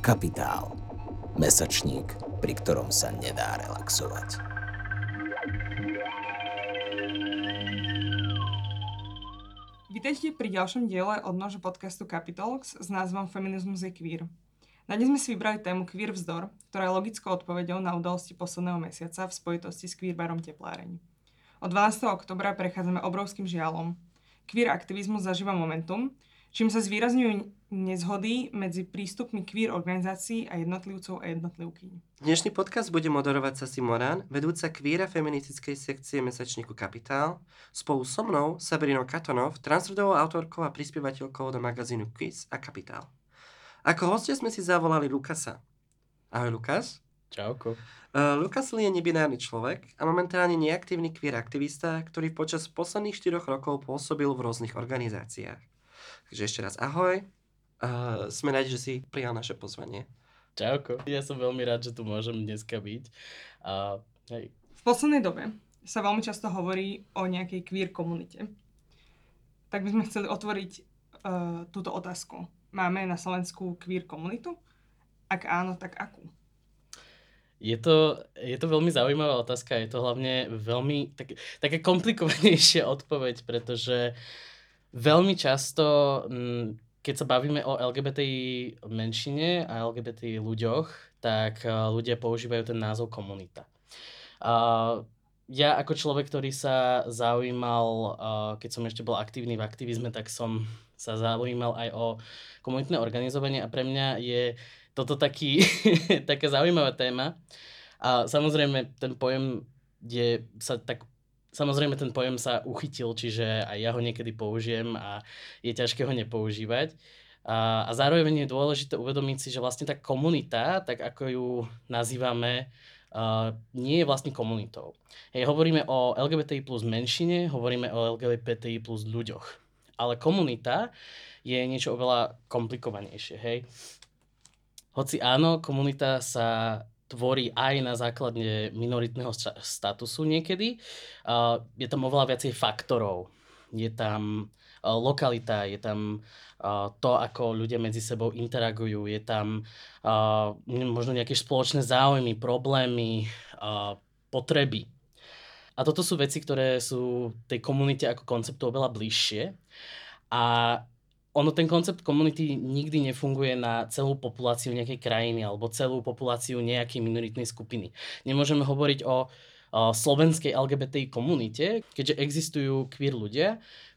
Kapitál. Mesačník, pri ktorom sa nedá relaxovať. Vítajte pri ďalšom diele odnože podcastu Capitalx s názvom Feminizmus je queer. Na dnes sme si vybrali tému Queer vzdor, ktorá je logickou odpoveďou na udalosti posledného mesiaca v spojitosti s queer barom Tepláreň. Od 12. oktobra prechádzame obrovským žialom. Queer aktivizmus zažíva momentum, čím sa zvýrazňujú nezhody medzi prístupmi queer organizácií a jednotlivcov a jednotlivky. Dnešný podcast bude moderovať Sasi Morán, vedúca queera feministickej sekcie mesačníku Kapitál, spolu so mnou Sabrinou Katonov, transrodovou autorkou a prispievateľkou do magazínu Quiz a Kapitál. Ako hostia sme si zavolali Lukasa. Ahoj Lukas. Čauko. Uh, Lukas Lee je nebinárny človek a momentálne neaktívny queer aktivista, ktorý počas posledných 4 rokov pôsobil v rôznych organizáciách. Takže ešte raz ahoj. Uh, sme radi, že si prijal naše pozvanie. Čauko. Ja som veľmi rád, že tu môžem dneska byť. Uh, hej. V poslednej dobe sa veľmi často hovorí o nejakej queer komunite. Tak by sme chceli otvoriť uh, túto otázku. Máme na Slovensku queer komunitu? Ak áno, tak akú? Je to, je to veľmi zaujímavá otázka, je to hlavne veľmi tak, taká komplikovanejšia odpoveď, pretože uh, Veľmi často, keď sa bavíme o LGBTI menšine a LGBTI ľuďoch, tak eh, ľudia používajú ten názov komunita. ja ako človek, ktorý sa zaujímal, eh, keď som ešte bol aktívny v aktivizme, tak som sa zaujímal aj o komunitné organizovanie a pre mňa je toto taký, taká zaujímavá téma. A samozrejme ten pojem je, sa tak Samozrejme ten pojem sa uchytil, čiže aj ja ho niekedy použijem a je ťažké ho nepoužívať. A, a zároveň je dôležité uvedomiť si, že vlastne tá komunita, tak ako ju nazývame, uh, nie je vlastne komunitou. Hej, hovoríme o LGBTI plus menšine, hovoríme o LGBTI plus ľuďoch. Ale komunita je niečo oveľa komplikovanejšie. Hej. Hoci áno, komunita sa tvorí aj na základe minoritného statusu niekedy. Je tam oveľa viacej faktorov. Je tam lokalita, je tam to, ako ľudia medzi sebou interagujú, je tam možno nejaké spoločné záujmy, problémy, potreby. A toto sú veci, ktoré sú tej komunite ako konceptu oveľa bližšie. A ono ten koncept komunity nikdy nefunguje na celú populáciu nejakej krajiny alebo celú populáciu nejakej minoritnej skupiny. Nemôžeme hovoriť o, o slovenskej LGBTI komunite, keďže existujú queer ľudia,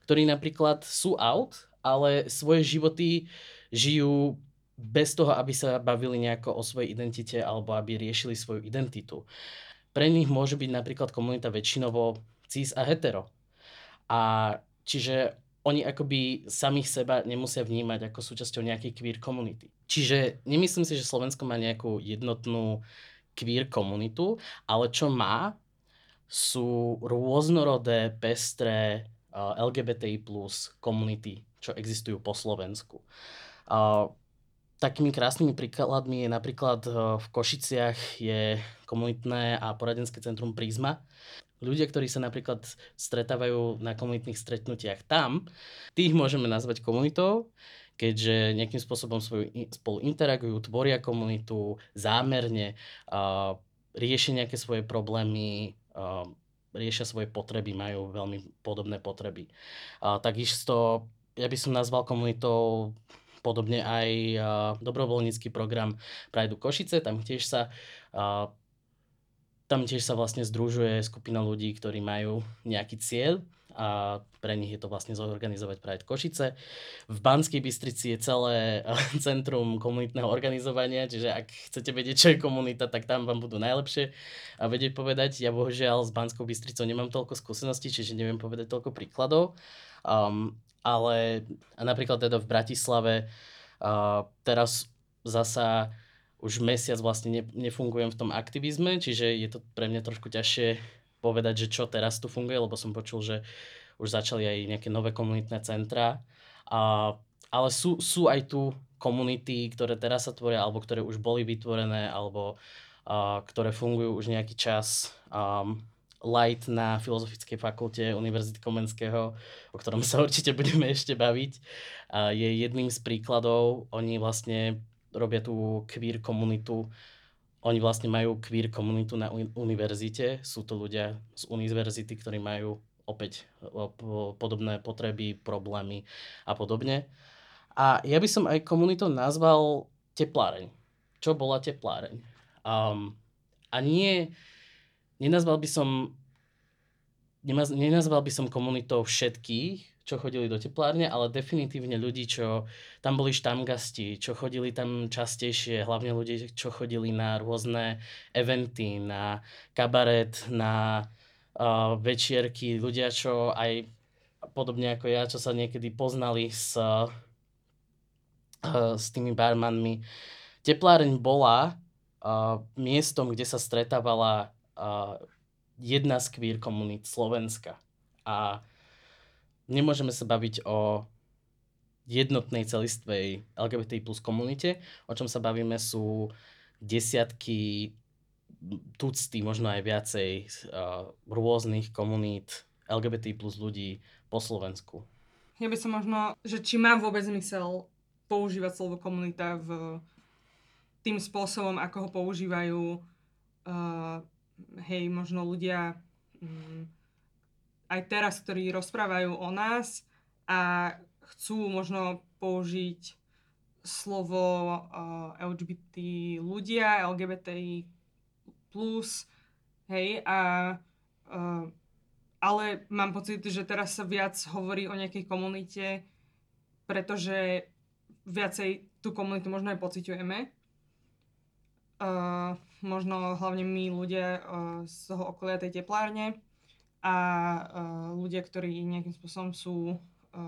ktorí napríklad sú out, ale svoje životy žijú bez toho, aby sa bavili nejako o svojej identite alebo aby riešili svoju identitu. Pre nich môže byť napríklad komunita väčšinovo cis a hetero. A čiže oni akoby samých seba nemusia vnímať ako súčasťou nejakej queer komunity. Čiže nemyslím si, že Slovensko má nejakú jednotnú queer komunitu, ale čo má, sú rôznorodé, pestré uh, LGBTI plus komunity, čo existujú po Slovensku. Uh, takými krásnymi príkladmi je napríklad uh, v Košiciach je komunitné a poradenské centrum Prisma, ľudia, ktorí sa napríklad stretávajú na komunitných stretnutiach tam, tých môžeme nazvať komunitou, keďže nejakým spôsobom svoju, spolu interagujú, tvoria komunitu zámerne, riešia nejaké svoje problémy, riešia svoje potreby, majú veľmi podobné potreby. Takisto ja by som nazval komunitou podobne aj uh, dobrovoľnícky program Prajdu Košice, tam tiež sa tam tiež sa vlastne združuje skupina ľudí, ktorí majú nejaký cieľ a pre nich je to vlastne zorganizovať Pride Košice. V Banskej Bystrici je celé centrum komunitného organizovania, čiže ak chcete vedieť, čo je komunita, tak tam vám budú najlepšie a vedieť povedať. Ja bohužiaľ s Banskou Bystricou nemám toľko skúseností, čiže neviem povedať toľko príkladov. Um, ale napríklad teda v Bratislave uh, teraz zasa už mesiac vlastne ne, nefungujem v tom aktivizme, čiže je to pre mňa trošku ťažšie povedať, že čo teraz tu funguje, lebo som počul, že už začali aj nejaké nové komunitné centra. A, ale sú, sú aj tu komunity, ktoré teraz sa tvoria, alebo ktoré už boli vytvorené, alebo a, ktoré fungujú už nejaký čas. Um, Light na Filozofickej fakulte Univerzity Komenského, o ktorom sa určite budeme ešte baviť, a je jedným z príkladov. Oni vlastne robia tú queer komunitu. Oni vlastne majú queer komunitu na uni- univerzite. Sú to ľudia z univerzity, ktorí majú opäť podobné potreby, problémy a podobne. A ja by som aj komunitou nazval tepláreň. Čo bola tepláreň? Um, a nie, nenazval by som nenazval by som komunitou všetkých, čo chodili do teplárne, ale definitívne ľudí, čo tam boli štamgasti, čo chodili tam častejšie, hlavne ľudí, čo chodili na rôzne eventy, na kabaret, na uh, večierky, ľudia, čo aj podobne ako ja, čo sa niekedy poznali s, uh, s tými barmanmi. Tepláreň bola uh, miestom, kde sa stretávala uh, jedna z queer komunít Slovenska. A nemôžeme sa baviť o jednotnej celistvej LGBT plus komunite. O čom sa bavíme sú desiatky, tucty, možno aj viacej uh, rôznych komunít LGBT plus ľudí po Slovensku. Ja by som možno, že či má vôbec zmysel používať slovo komunita v tým spôsobom, ako ho používajú uh, hej, možno ľudia um, aj teraz, ktorí rozprávajú o nás a chcú možno použiť slovo uh, LGBT ľudia, LGBTI plus, hej, a uh, ale mám pocit, že teraz sa viac hovorí o nejakej komunite, pretože viacej tú komunitu možno aj pociťujeme. Uh, možno hlavne my ľudia uh, z toho okolia tej teplárne a uh, ľudia, ktorí nejakým spôsobom sú uh,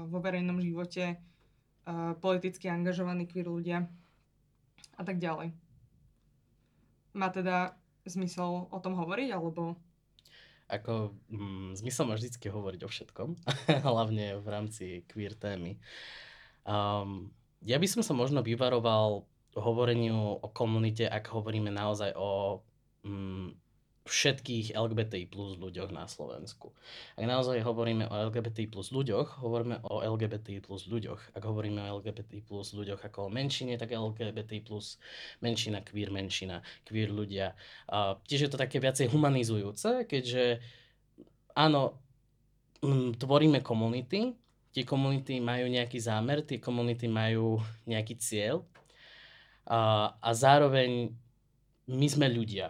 vo verejnom živote uh, politicky angažovaní queer ľudia a tak ďalej. Má teda zmysel o tom hovoriť, alebo ako mm, zmysel má vždycky hovoriť o všetkom, hlavne v rámci queer témy. Um, ja by som sa možno vyvaroval hovoreniu o komunite, ak hovoríme naozaj o mm, všetkých LGBTI plus ľuďoch na Slovensku. Ak naozaj hovoríme o LGBTI plus ľuďoch, hovoríme o LGBTI plus ľuďoch. Ak hovoríme o LGBTI plus ľuďoch ako o menšine, tak LGBTI plus menšina, queer menšina, queer ľudia. A tiež je to také viacej humanizujúce, keďže áno, tvoríme komunity, tie komunity majú nejaký zámer, tie komunity majú nejaký cieľ a, a zároveň my sme ľudia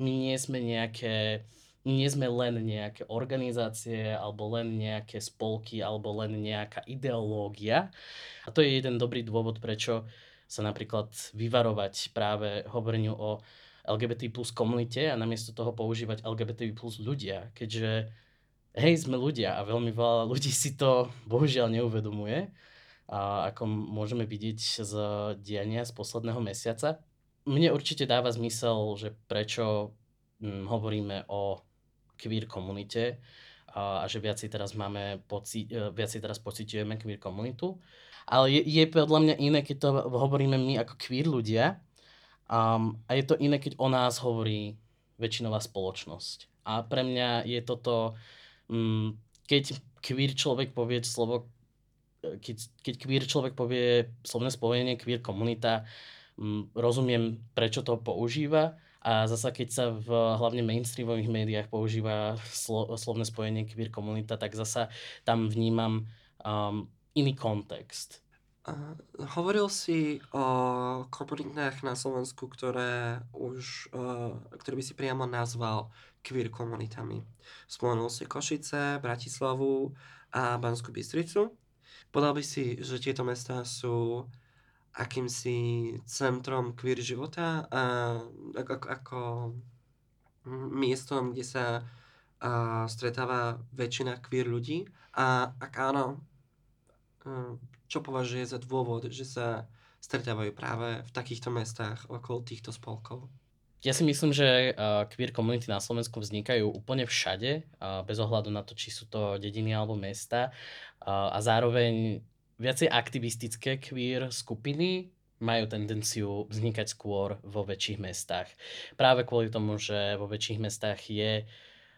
my nie sme nejaké, my nie sme len nejaké organizácie alebo len nejaké spolky alebo len nejaká ideológia. A to je jeden dobrý dôvod, prečo sa napríklad vyvarovať práve hovoreniu o LGBT plus komunite a namiesto toho používať LGBT plus ľudia, keďže hej, sme ľudia a veľmi veľa ľudí si to bohužiaľ neuvedomuje, a ako môžeme vidieť z diania z posledného mesiaca mne určite dáva zmysel, že prečo hm, hovoríme o queer komunite a, a že viacej teraz máme poci, e, viacej teraz pociťujeme queer komunitu. Ale je, je podľa mňa iné, keď to hovoríme my ako queer ľudia um, a je to iné, keď o nás hovorí väčšinová spoločnosť. A pre mňa je toto, um, keď queer človek povie slovo, e, keď, keď queer človek povie slovné spojenie queer komunita, rozumiem, prečo to používa a zasa keď sa v hlavne mainstreamových médiách používa slo, slovné spojenie queer komunita, tak zasa tam vnímam um, iný kontext. Uh, hovoril si o komunitách na Slovensku, ktoré už, uh, ktoré by si priamo nazval queer komunitami. Spomenul si Košice, Bratislavu a Banskú Bystricu. Podal by si, že tieto mestá sú akýmsi centrom queer života a ako, ako miestom, kde sa a, stretáva väčšina queer ľudí a ak áno, čo považuje za dôvod, že sa stretávajú práve v takýchto mestách okolo týchto spolkov? Ja si myslím, že queer komunity na Slovensku vznikajú úplne všade, bez ohľadu na to, či sú to dediny alebo mesta. A zároveň viacej aktivistické queer skupiny majú tendenciu vznikať skôr vo väčších mestách. Práve kvôli tomu, že vo väčších mestách je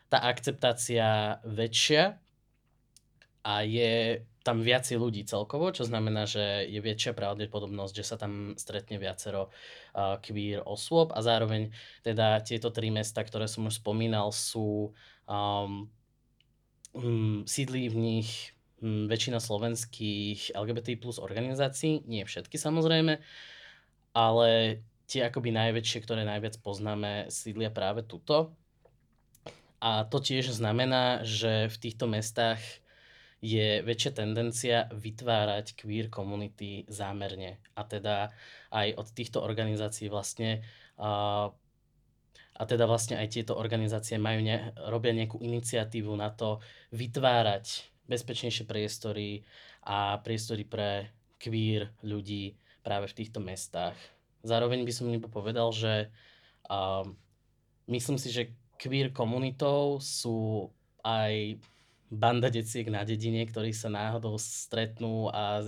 tá akceptácia väčšia a je tam viacej ľudí celkovo, čo znamená, že je väčšia pravdepodobnosť, že sa tam stretne viacero uh, queer osôb a zároveň teda tieto tri mesta, ktoré som už spomínal, sú um, um, sídlí v nich väčšina slovenských LGBT plus organizácií, nie všetky samozrejme, ale tie akoby najväčšie, ktoré najviac poznáme, sídlia práve tuto. A to tiež znamená, že v týchto mestách je väčšia tendencia vytvárať queer komunity zámerne. A teda aj od týchto organizácií vlastne a, a teda vlastne aj tieto organizácie majú ne, robia nejakú iniciatívu na to vytvárať bezpečnejšie priestory a priestory pre queer ľudí práve v týchto mestách. Zároveň by som iba povedal, že a, myslím si, že queer komunitou sú aj banda deciek na dedine, ktorí sa náhodou stretnú a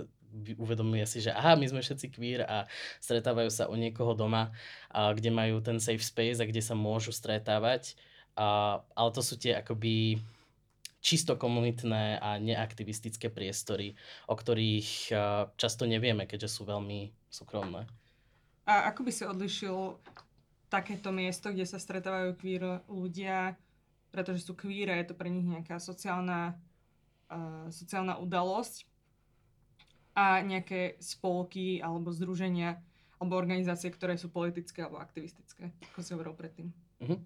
uvedomuje si, že aha, my sme všetci queer a stretávajú sa u niekoho doma, a kde majú ten safe space a kde sa môžu stretávať. A, ale to sú tie akoby čisto komunitné a neaktivistické priestory, o ktorých a, často nevieme, keďže sú veľmi súkromné. A ako by si odlišil takéto miesto, kde sa stretávajú queer ľudia pretože sú queer a je to pre nich nejaká sociálna, uh, sociálna udalosť a nejaké spolky alebo združenia alebo organizácie, ktoré sú politické alebo aktivistické, ako si hovoril predtým. Uh-huh.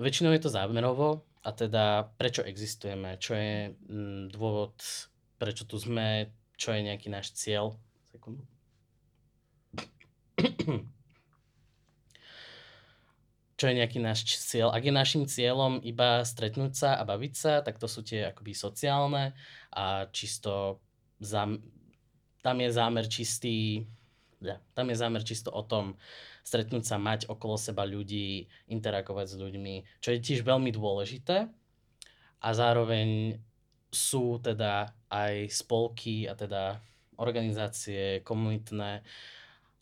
Väčšinou je to zámerovo a teda prečo existujeme, čo je mm, dôvod, prečo tu sme, čo je nejaký náš cieľ. Sekundu. čo je nejaký náš cieľ. Ak je našim cieľom iba stretnúť sa a baviť sa, tak to sú tie akoby sociálne a čisto zám, tam je zámer čistý, ja, tam je zámer čisto o tom stretnúť sa, mať okolo seba ľudí, interagovať s ľuďmi, čo je tiež veľmi dôležité a zároveň sú teda aj spolky a teda organizácie komunitné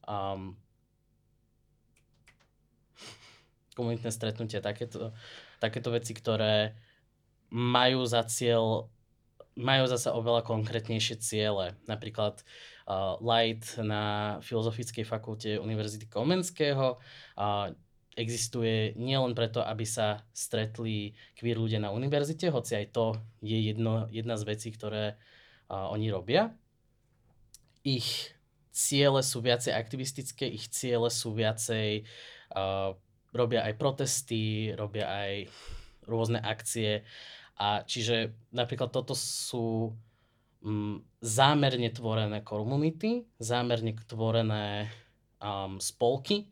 um, komunitné stretnutia, takéto, takéto veci, ktoré majú za cieľ majú zase oveľa konkrétnejšie ciele. Napríklad Light na Filozofickej fakulte Univerzity Komenského existuje nielen preto, aby sa stretli queer ľudia na univerzite, hoci aj to je jedno, jedna z vecí, ktoré uh, oni robia. Ich ciele sú viacej aktivistické, ich ciele sú viacej uh, robia aj protesty, robia aj rôzne akcie. A čiže napríklad toto sú mm, zámerne tvorené komunity, zámerne tvorené um, spolky,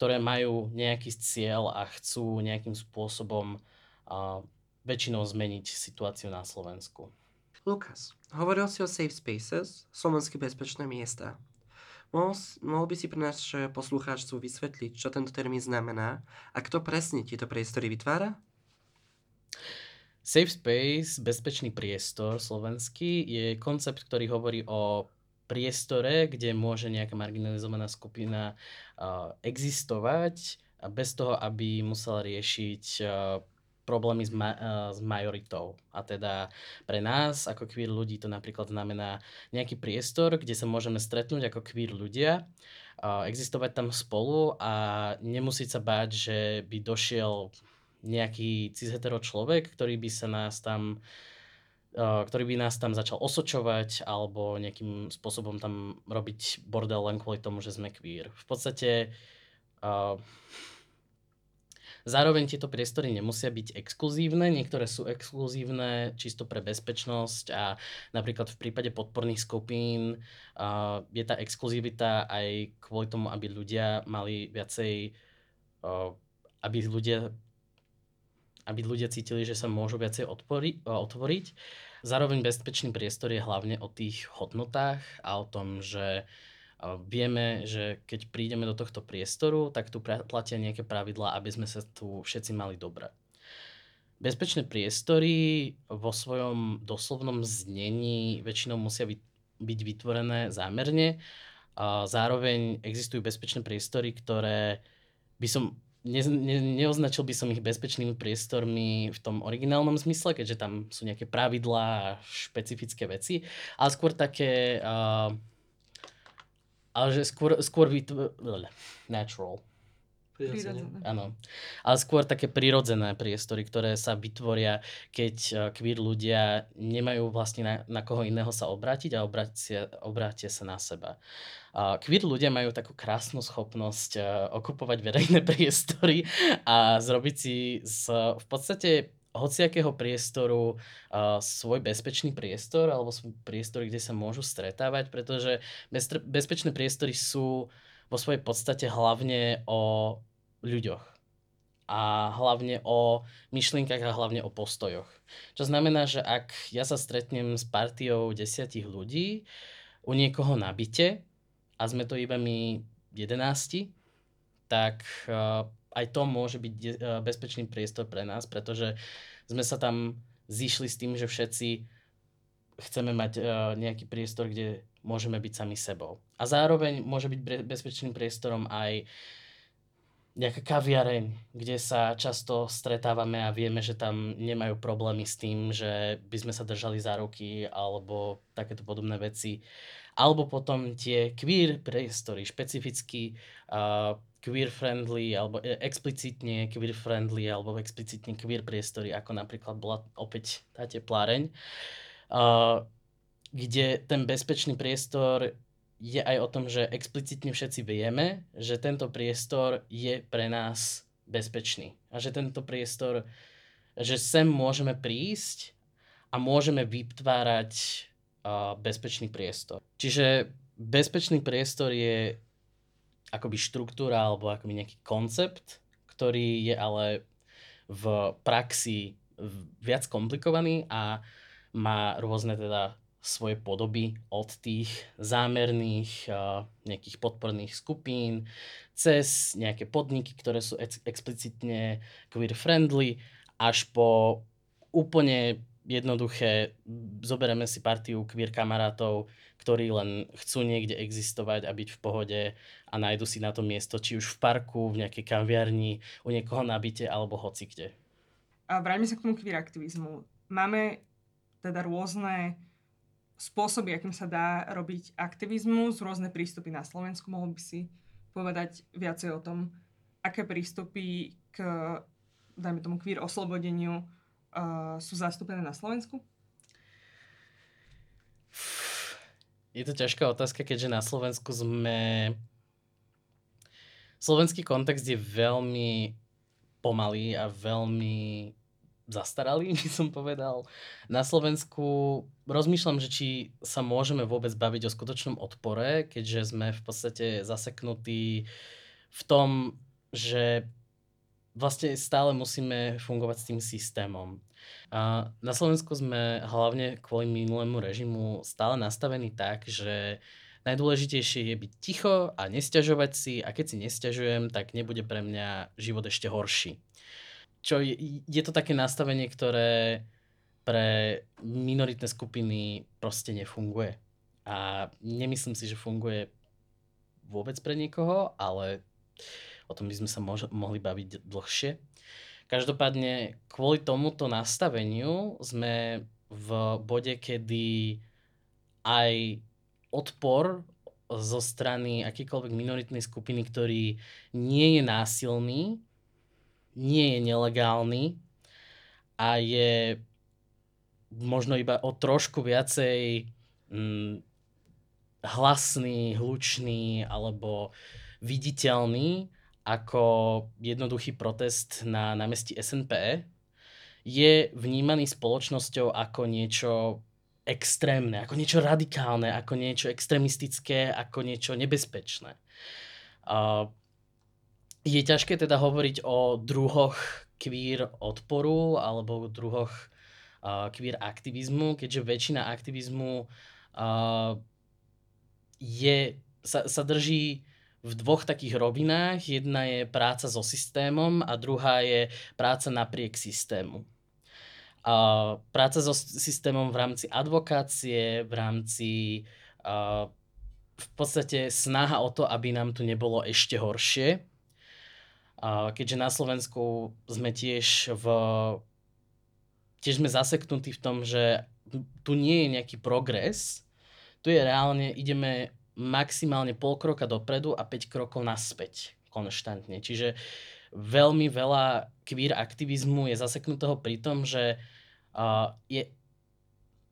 ktoré majú nejaký cieľ a chcú nejakým spôsobom uh, väčšinou zmeniť situáciu na Slovensku. Lukas, hovoril si o safe spaces, slovenské bezpečné miesta. Mohol, mohol by si pre nás poslucháčov vysvetliť, čo tento termín znamená a kto presne tieto priestory vytvára? Safe space, bezpečný priestor slovenský, je koncept, ktorý hovorí o priestore, kde môže nejaká marginalizovaná skupina uh, existovať a bez toho, aby musela riešiť uh, problémy s, ma- uh, s majoritou. A teda pre nás, ako queer ľudí, to napríklad znamená nejaký priestor, kde sa môžeme stretnúť ako queer ľudia, existovať tam spolu a nemusieť sa báť, že by došiel nejaký cis-hetero človek, ktorý by sa nás tam uh, ktorý by nás tam začal osočovať alebo nejakým spôsobom tam robiť bordel len kvôli tomu, že sme queer. V podstate uh, Zároveň tieto priestory nemusia byť exkluzívne, niektoré sú exkluzívne čisto pre bezpečnosť a napríklad v prípade podporných skupín uh, je tá exkluzivita aj kvôli tomu, aby ľudia mali viacej, aby ľudia aby ľudia cítili, že sa môžu viacej odpori, otvoriť. Zároveň bezpečný priestor je hlavne o tých hodnotách a o tom, že vieme, že keď prídeme do tohto priestoru, tak tu platia nejaké pravidlá, aby sme sa tu všetci mali dobre. Bezpečné priestory vo svojom doslovnom znení väčšinou musia byť, byť vytvorené zámerne. Zároveň existujú bezpečné priestory, ktoré by som ne, ne, neoznačil by som ich bezpečnými priestormi v tom originálnom zmysle, keďže tam sú nejaké pravidlá a špecifické veci, ale skôr také, uh, ale že skôr, skôr by to, natural. Prirodzené. Áno. Ale skôr také prirodzené priestory, ktoré sa vytvoria, keď uh, queer ľudia nemajú vlastne na, na koho iného sa obrátiť a obrátia, sa na seba. Uh, queer ľudia majú takú krásnu schopnosť uh, okupovať verejné priestory a zrobiť si z, v podstate hociakého priestoru uh, svoj bezpečný priestor alebo svoj priestor, kde sa môžu stretávať, pretože bezpečné priestory sú vo svojej podstate hlavne o ľuďoch a hlavne o myšlienkach a hlavne o postojoch. Čo znamená, že ak ja sa stretnem s partiou desiatich ľudí u niekoho na byte a sme to iba my jedenácti, tak uh, aj to môže byť uh, bezpečný priestor pre nás, pretože sme sa tam zišli s tým, že všetci chceme mať uh, nejaký priestor, kde môžeme byť sami sebou. A zároveň môže byť bezpečným priestorom aj nejaká kaviareň, kde sa často stretávame a vieme, že tam nemajú problémy s tým, že by sme sa držali za ruky alebo takéto podobné veci. Alebo potom tie queer priestory, špecificky uh, queer friendly alebo e- explicitne queer friendly alebo explicitne queer priestory, ako napríklad bola opäť tá tepláreň, uh, kde ten bezpečný priestor je aj o tom, že explicitne všetci vieme, že tento priestor je pre nás bezpečný. A že tento priestor, že sem môžeme prísť a môžeme vytvárať uh, bezpečný priestor. Čiže bezpečný priestor je akoby štruktúra alebo akoby nejaký koncept, ktorý je ale v praxi viac komplikovaný a má rôzne teda svoje podoby od tých zámerných nejakých podporných skupín cez nejaké podniky, ktoré sú ex- explicitne queer friendly až po úplne jednoduché, zoberieme si partiu queer kamarátov, ktorí len chcú niekde existovať a byť v pohode a nájdu si na to miesto, či už v parku, v nejakej kaviarni, u niekoho na byte alebo hoci kde. A vráťme sa k tomu queer aktivizmu. Máme teda rôzne spôsoby, akým sa dá robiť aktivizmus, rôzne prístupy na Slovensku. Mohol by si povedať viacej o tom, aké prístupy k, dajme tomu, queer oslobodeniu uh, sú zastúpené na Slovensku? Je to ťažká otázka, keďže na Slovensku sme... Slovenský kontext je veľmi pomalý a veľmi zastaralý, by som povedal. Na Slovensku rozmýšľam, že či sa môžeme vôbec baviť o skutočnom odpore, keďže sme v podstate zaseknutí v tom, že vlastne stále musíme fungovať s tým systémom. A na Slovensku sme hlavne kvôli minulému režimu stále nastavení tak, že najdôležitejšie je byť ticho a nesťažovať si a keď si nesťažujem, tak nebude pre mňa život ešte horší čo je, je to také nastavenie, ktoré pre minoritné skupiny proste nefunguje. A nemyslím si, že funguje vôbec pre niekoho, ale o tom by sme sa mož- mohli baviť dlhšie. Každopádne kvôli tomuto nastaveniu sme v bode, kedy aj odpor zo strany akýkoľvek minoritnej skupiny, ktorý nie je násilný, nie je nelegálny a je možno iba o trošku viacej hm, hlasný, hlučný alebo viditeľný ako jednoduchý protest na námestí SNP, je vnímaný spoločnosťou ako niečo extrémne, ako niečo radikálne, ako niečo extrémistické, ako niečo nebezpečné. Uh, je ťažké teda hovoriť o druhoch queer odporu alebo druhoch uh, queer aktivizmu, keďže väčšina aktivizmu uh, je, sa, sa drží v dvoch takých rovinách. Jedna je práca so systémom a druhá je práca napriek systému. Uh, práca so systémom v rámci advokácie, v rámci uh, v podstate snaha o to, aby nám tu nebolo ešte horšie, keďže na Slovensku sme tiež v tiež sme zaseknutí v tom, že tu nie je nejaký progres, tu je reálne, ideme maximálne pol kroka dopredu a 5 krokov naspäť konštantne. Čiže veľmi veľa queer aktivizmu je zaseknutého pri tom, že uh, je,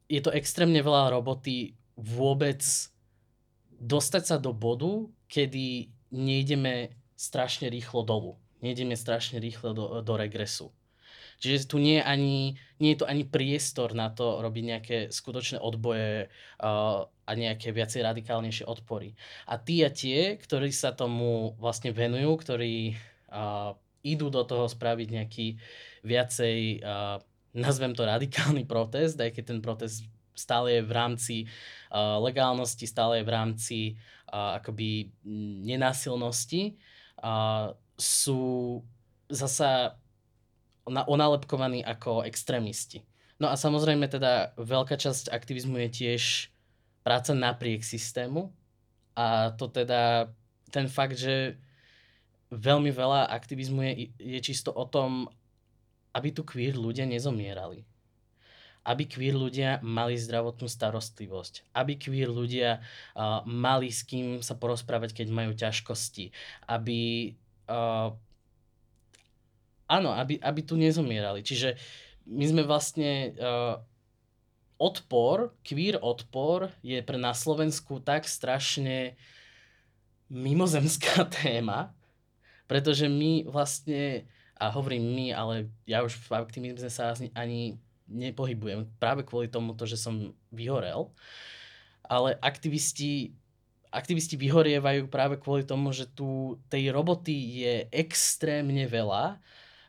je to extrémne veľa roboty vôbec dostať sa do bodu, kedy nejdeme strašne rýchlo dolu. Nejdeme strašne rýchlo do, do regresu. Čiže tu nie je, ani, nie je to ani priestor na to robiť nejaké skutočné odboje uh, a nejaké viacej radikálnejšie odpory. A tí a tie, ktorí sa tomu vlastne venujú, ktorí uh, idú do toho spraviť nejaký viacej, uh, nazvem to radikálny protest, aj keď ten protest stále je v rámci uh, legálnosti, stále je v rámci uh, akoby nenásilnosti, sú zasa na, onálepkovaní ako extrémisti. No a samozrejme teda veľká časť aktivizmu je tiež práca napriek systému a to teda ten fakt, že veľmi veľa aktivizmu je, je čisto o tom, aby tu queer ľudia nezomierali. Aby queer ľudia mali zdravotnú starostlivosť. Aby queer ľudia uh, mali s kým sa porozprávať, keď majú ťažkosti. Aby uh, áno, aby, aby tu nezomierali. Čiže my sme vlastne uh, odpor, queer odpor je pre na Slovensku tak strašne mimozemská téma, pretože my vlastne, a hovorím my, ale ja už v aktivizme sa ani nepohybujem práve kvôli tomu, že som vyhorel, ale aktivisti aktivisti vyhorievajú práve kvôli tomu, že tu tej roboty je extrémne veľa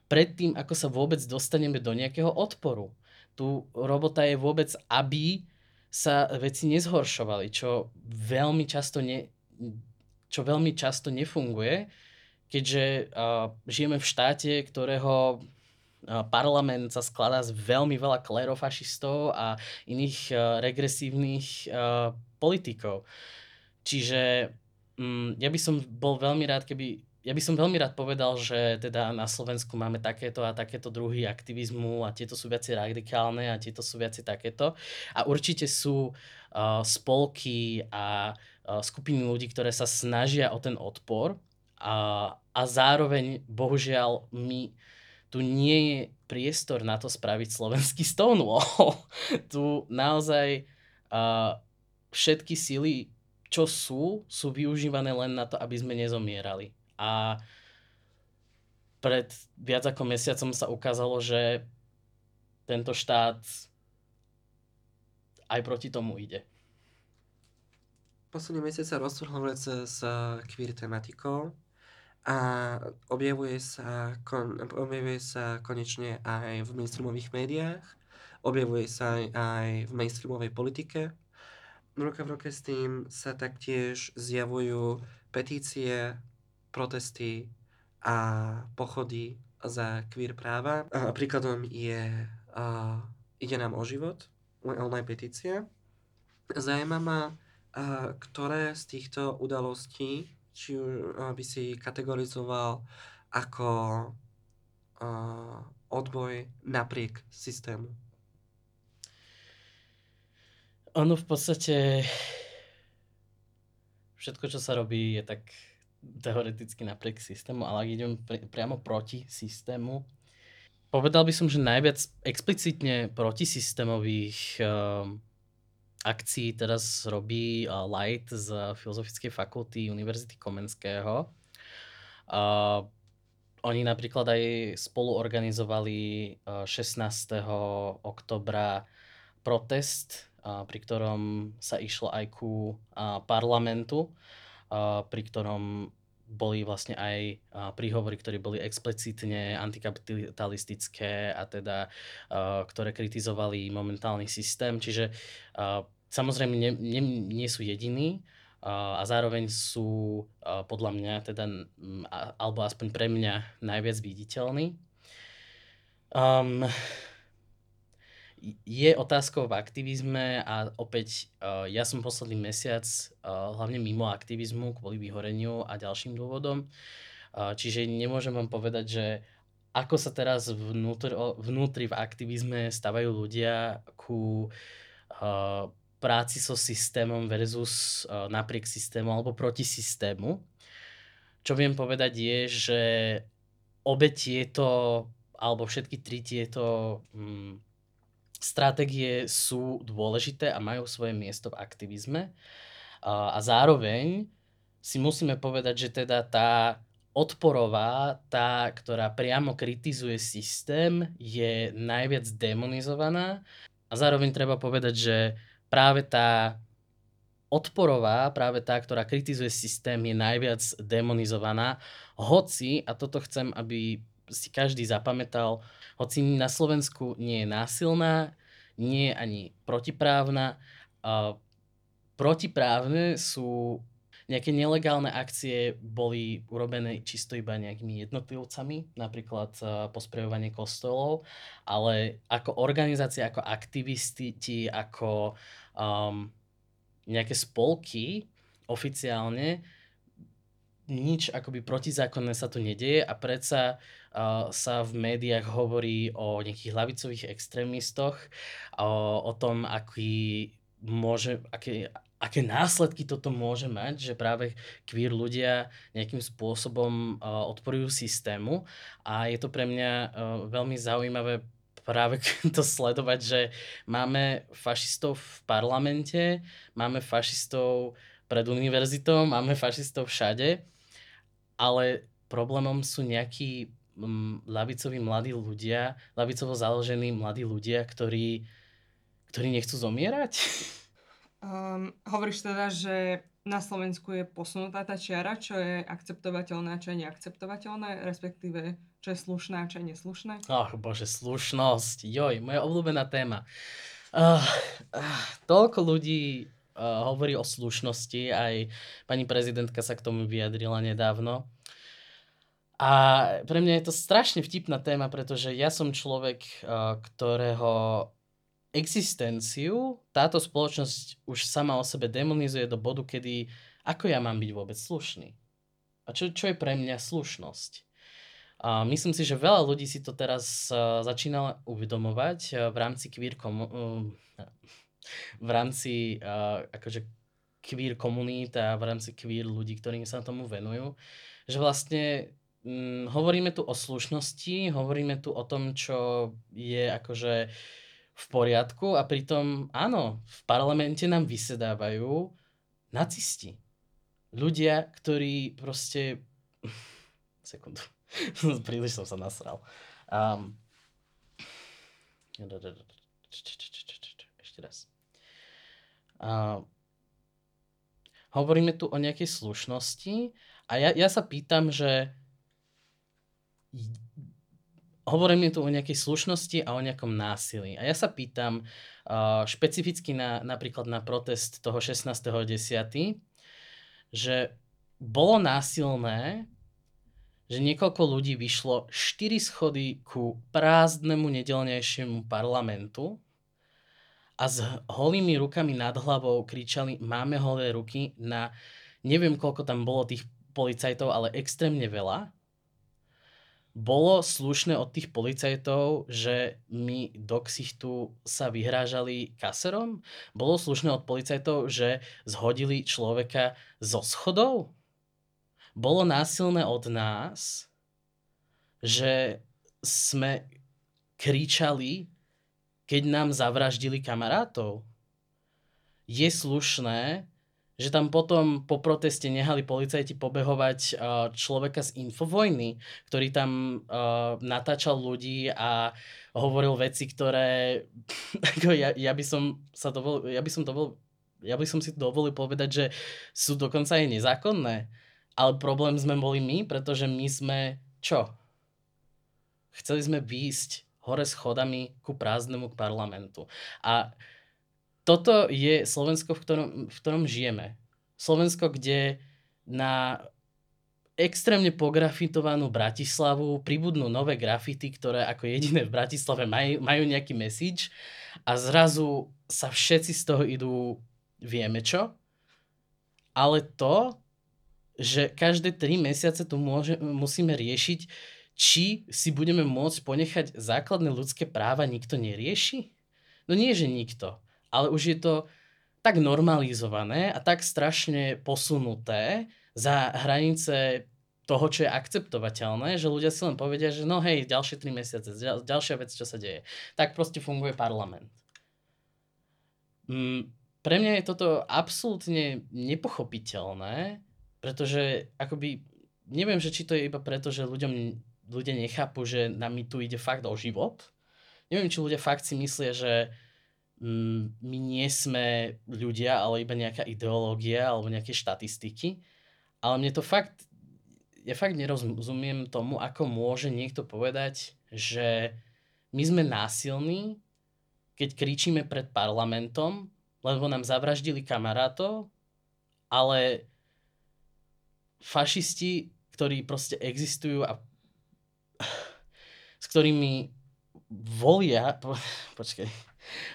predtým, ako sa vôbec dostaneme do nejakého odporu. Tu robota je vôbec, aby sa veci nezhoršovali, čo veľmi často, ne, čo veľmi často nefunguje, keďže uh, žijeme v štáte, ktorého parlament sa skladá z veľmi veľa klerofašistov a iných uh, regresívnych uh, politikov. Čiže um, ja by som bol veľmi rád, keby ja by som veľmi rád povedal, že teda na Slovensku máme takéto a takéto druhy aktivizmu a tieto sú viacej radikálne a tieto sú viacej takéto. A určite sú uh, spolky a uh, skupiny ľudí, ktoré sa snažia o ten odpor a, a zároveň, bohužiaľ, my tu nie je priestor na to spraviť slovenský Stonewall. tu naozaj uh, všetky sily, čo sú, sú využívané len na to, aby sme nezomierali. A pred viac ako mesiacom sa ukázalo, že tento štát aj proti tomu ide. Posledný mesiac sa roztrhol vece s queer tematikou a objavuje sa, kon, objavuje sa konečne aj v mainstreamových médiách, objavuje sa aj, aj v mainstreamovej politike. Ruka v roke s tým sa taktiež zjavujú petície protesty a pochody za queer práva. A príkladom je a, Ide nám o život, online petícia. Zajíma ktoré z týchto udalostí či už by si kategorizoval ako a, odboj napriek systému. Ono v podstate všetko, čo sa robí, je tak teoreticky napriek systému, ale ak idem pri, priamo proti systému, povedal by som, že najviac explicitne protisystémových uh, akcií teraz robí Light z Filozofickej fakulty Univerzity Komenského. Uh, oni napríklad aj spolu organizovali uh, 16. oktobra protest, pri ktorom sa išlo aj ku parlamentu pri ktorom boli vlastne aj príhovory, ktoré boli explicitne antikapitalistické a teda ktoré kritizovali momentálny systém. Čiže samozrejme nie, nie, nie sú jediní a zároveň sú podľa mňa teda, alebo aspoň pre mňa najviac viditeľní. Um, je otázkou v aktivizme a opäť uh, ja som posledný mesiac uh, hlavne mimo aktivizmu kvôli vyhoreniu a ďalším dôvodom Uh, čiže nemôžem vám povedať, že ako sa teraz vnútri, vnútri v aktivizme stavajú ľudia ku práci so systémom versus napriek systému alebo proti systému. Čo viem povedať je, že obe tieto alebo všetky tri tieto um, stratégie sú dôležité a majú svoje miesto v aktivizme. A zároveň si musíme povedať, že teda tá odporová, tá, ktorá priamo kritizuje systém, je najviac demonizovaná. A zároveň treba povedať, že práve tá odporová, práve tá, ktorá kritizuje systém, je najviac demonizovaná. Hoci, a toto chcem, aby si každý zapamätal, hoci na Slovensku nie je násilná, nie je ani protiprávna, protiprávne sú nejaké nelegálne akcie boli urobené čisto iba nejakými jednotlivcami, napríklad uh, posprejovanie kostolov, ale ako organizácia, ako aktivisti, ako um, nejaké spolky oficiálne nič akoby protizákonné sa tu nedieje a predsa uh, sa v médiách hovorí o nejakých hlavicových extrémistoch, o, o tom, aký môže, aké, aké následky toto môže mať, že práve queer ľudia nejakým spôsobom uh, odporujú systému. A je to pre mňa uh, veľmi zaujímavé práve to sledovať, že máme fašistov v parlamente, máme fašistov pred univerzitou, máme fašistov všade, ale problémom sú nejakí lavicoví mladí ľudia, lavicovo založení mladí ľudia, ktorí, ktorí nechcú zomierať. Um, hovoríš teda, že na Slovensku je posunutá tá čiara, čo je akceptovateľné čo je neakceptovateľné, respektíve čo je slušné a čo je neslušné? Ach bože, slušnosť, joj, moja obľúbená téma. Uh, uh, toľko ľudí uh, hovorí o slušnosti, aj pani prezidentka sa k tomu vyjadrila nedávno. A pre mňa je to strašne vtipná téma, pretože ja som človek, uh, ktorého existenciu táto spoločnosť už sama o sebe demonizuje do bodu, kedy ako ja mám byť vôbec slušný? A čo, čo je pre mňa slušnosť? A myslím si, že veľa ľudí si to teraz uh, uvedomovať uh, v rámci queer komu- v rámci akože queer komunít a v rámci queer ľudí, ktorým sa tomu venujú, že vlastne hm, hovoríme tu o slušnosti, hovoríme tu o tom, čo je akože v poriadku a pritom, áno, v parlamente nám vysedávajú nacisti. Ľudia, ktorí proste... Sekundu. Príliš som sa nasral. Um... Ešte raz. Uh... Hovoríme tu o nejakej slušnosti a ja, ja sa pýtam, že hovoríme tu o nejakej slušnosti a o nejakom násilí. A ja sa pýtam uh, špecificky na, napríklad na protest toho 16.10., že bolo násilné, že niekoľko ľudí vyšlo 4 schody ku prázdnemu nedelnejšiemu parlamentu a s holými rukami nad hlavou kričali máme holé ruky na neviem koľko tam bolo tých policajtov, ale extrémne veľa bolo slušné od tých policajtov, že mi do ksichtu sa vyhrážali kaserom? Bolo slušné od policajtov, že zhodili človeka zo schodov? Bolo násilné od nás, že sme kričali, keď nám zavraždili kamarátov? Je slušné, že tam potom po proteste nehali policajti pobehovať uh, človeka z Infovojny, ktorý tam uh, natáčal ľudí a hovoril veci, ktoré ako ja, ja by som sa dovol, ja by som dovol, ja by som si dovolil povedať, že sú dokonca aj nezákonné. Ale problém sme boli my, pretože my sme čo? Chceli sme výjsť hore schodami ku prázdnemu parlamentu. A toto je Slovensko, v ktorom, v ktorom žijeme. Slovensko, kde na extrémne pografitovanú Bratislavu pribudnú nové grafity, ktoré ako jediné v Bratislave maj, majú nejaký message a zrazu sa všetci z toho idú vieme čo. Ale to, že každé 3 mesiace tu môže, musíme riešiť, či si budeme môcť ponechať základné ľudské práva nikto nerieši? No nie, že nikto, ale už je to tak normalizované a tak strašne posunuté za hranice toho, čo je akceptovateľné, že ľudia si len povedia, že no hej, ďalšie 3 mesiace, ďal, ďalšia vec, čo sa deje. Tak proste funguje parlament. Mm, pre mňa je toto absolútne nepochopiteľné, pretože akoby, neviem, že či to je iba preto, že ľuďom, ľudia nechápu, že nám tu ide fakt o život. Neviem, či ľudia fakt si myslia, že my nie sme ľudia, ale iba nejaká ideológia alebo nejaké štatistiky. Ale mne to fakt, ja fakt nerozumiem tomu, ako môže niekto povedať, že my sme násilní, keď kričíme pred parlamentom, lebo nám zavraždili kamarátov, ale fašisti, ktorí proste existujú a s ktorými volia, po, počkaj,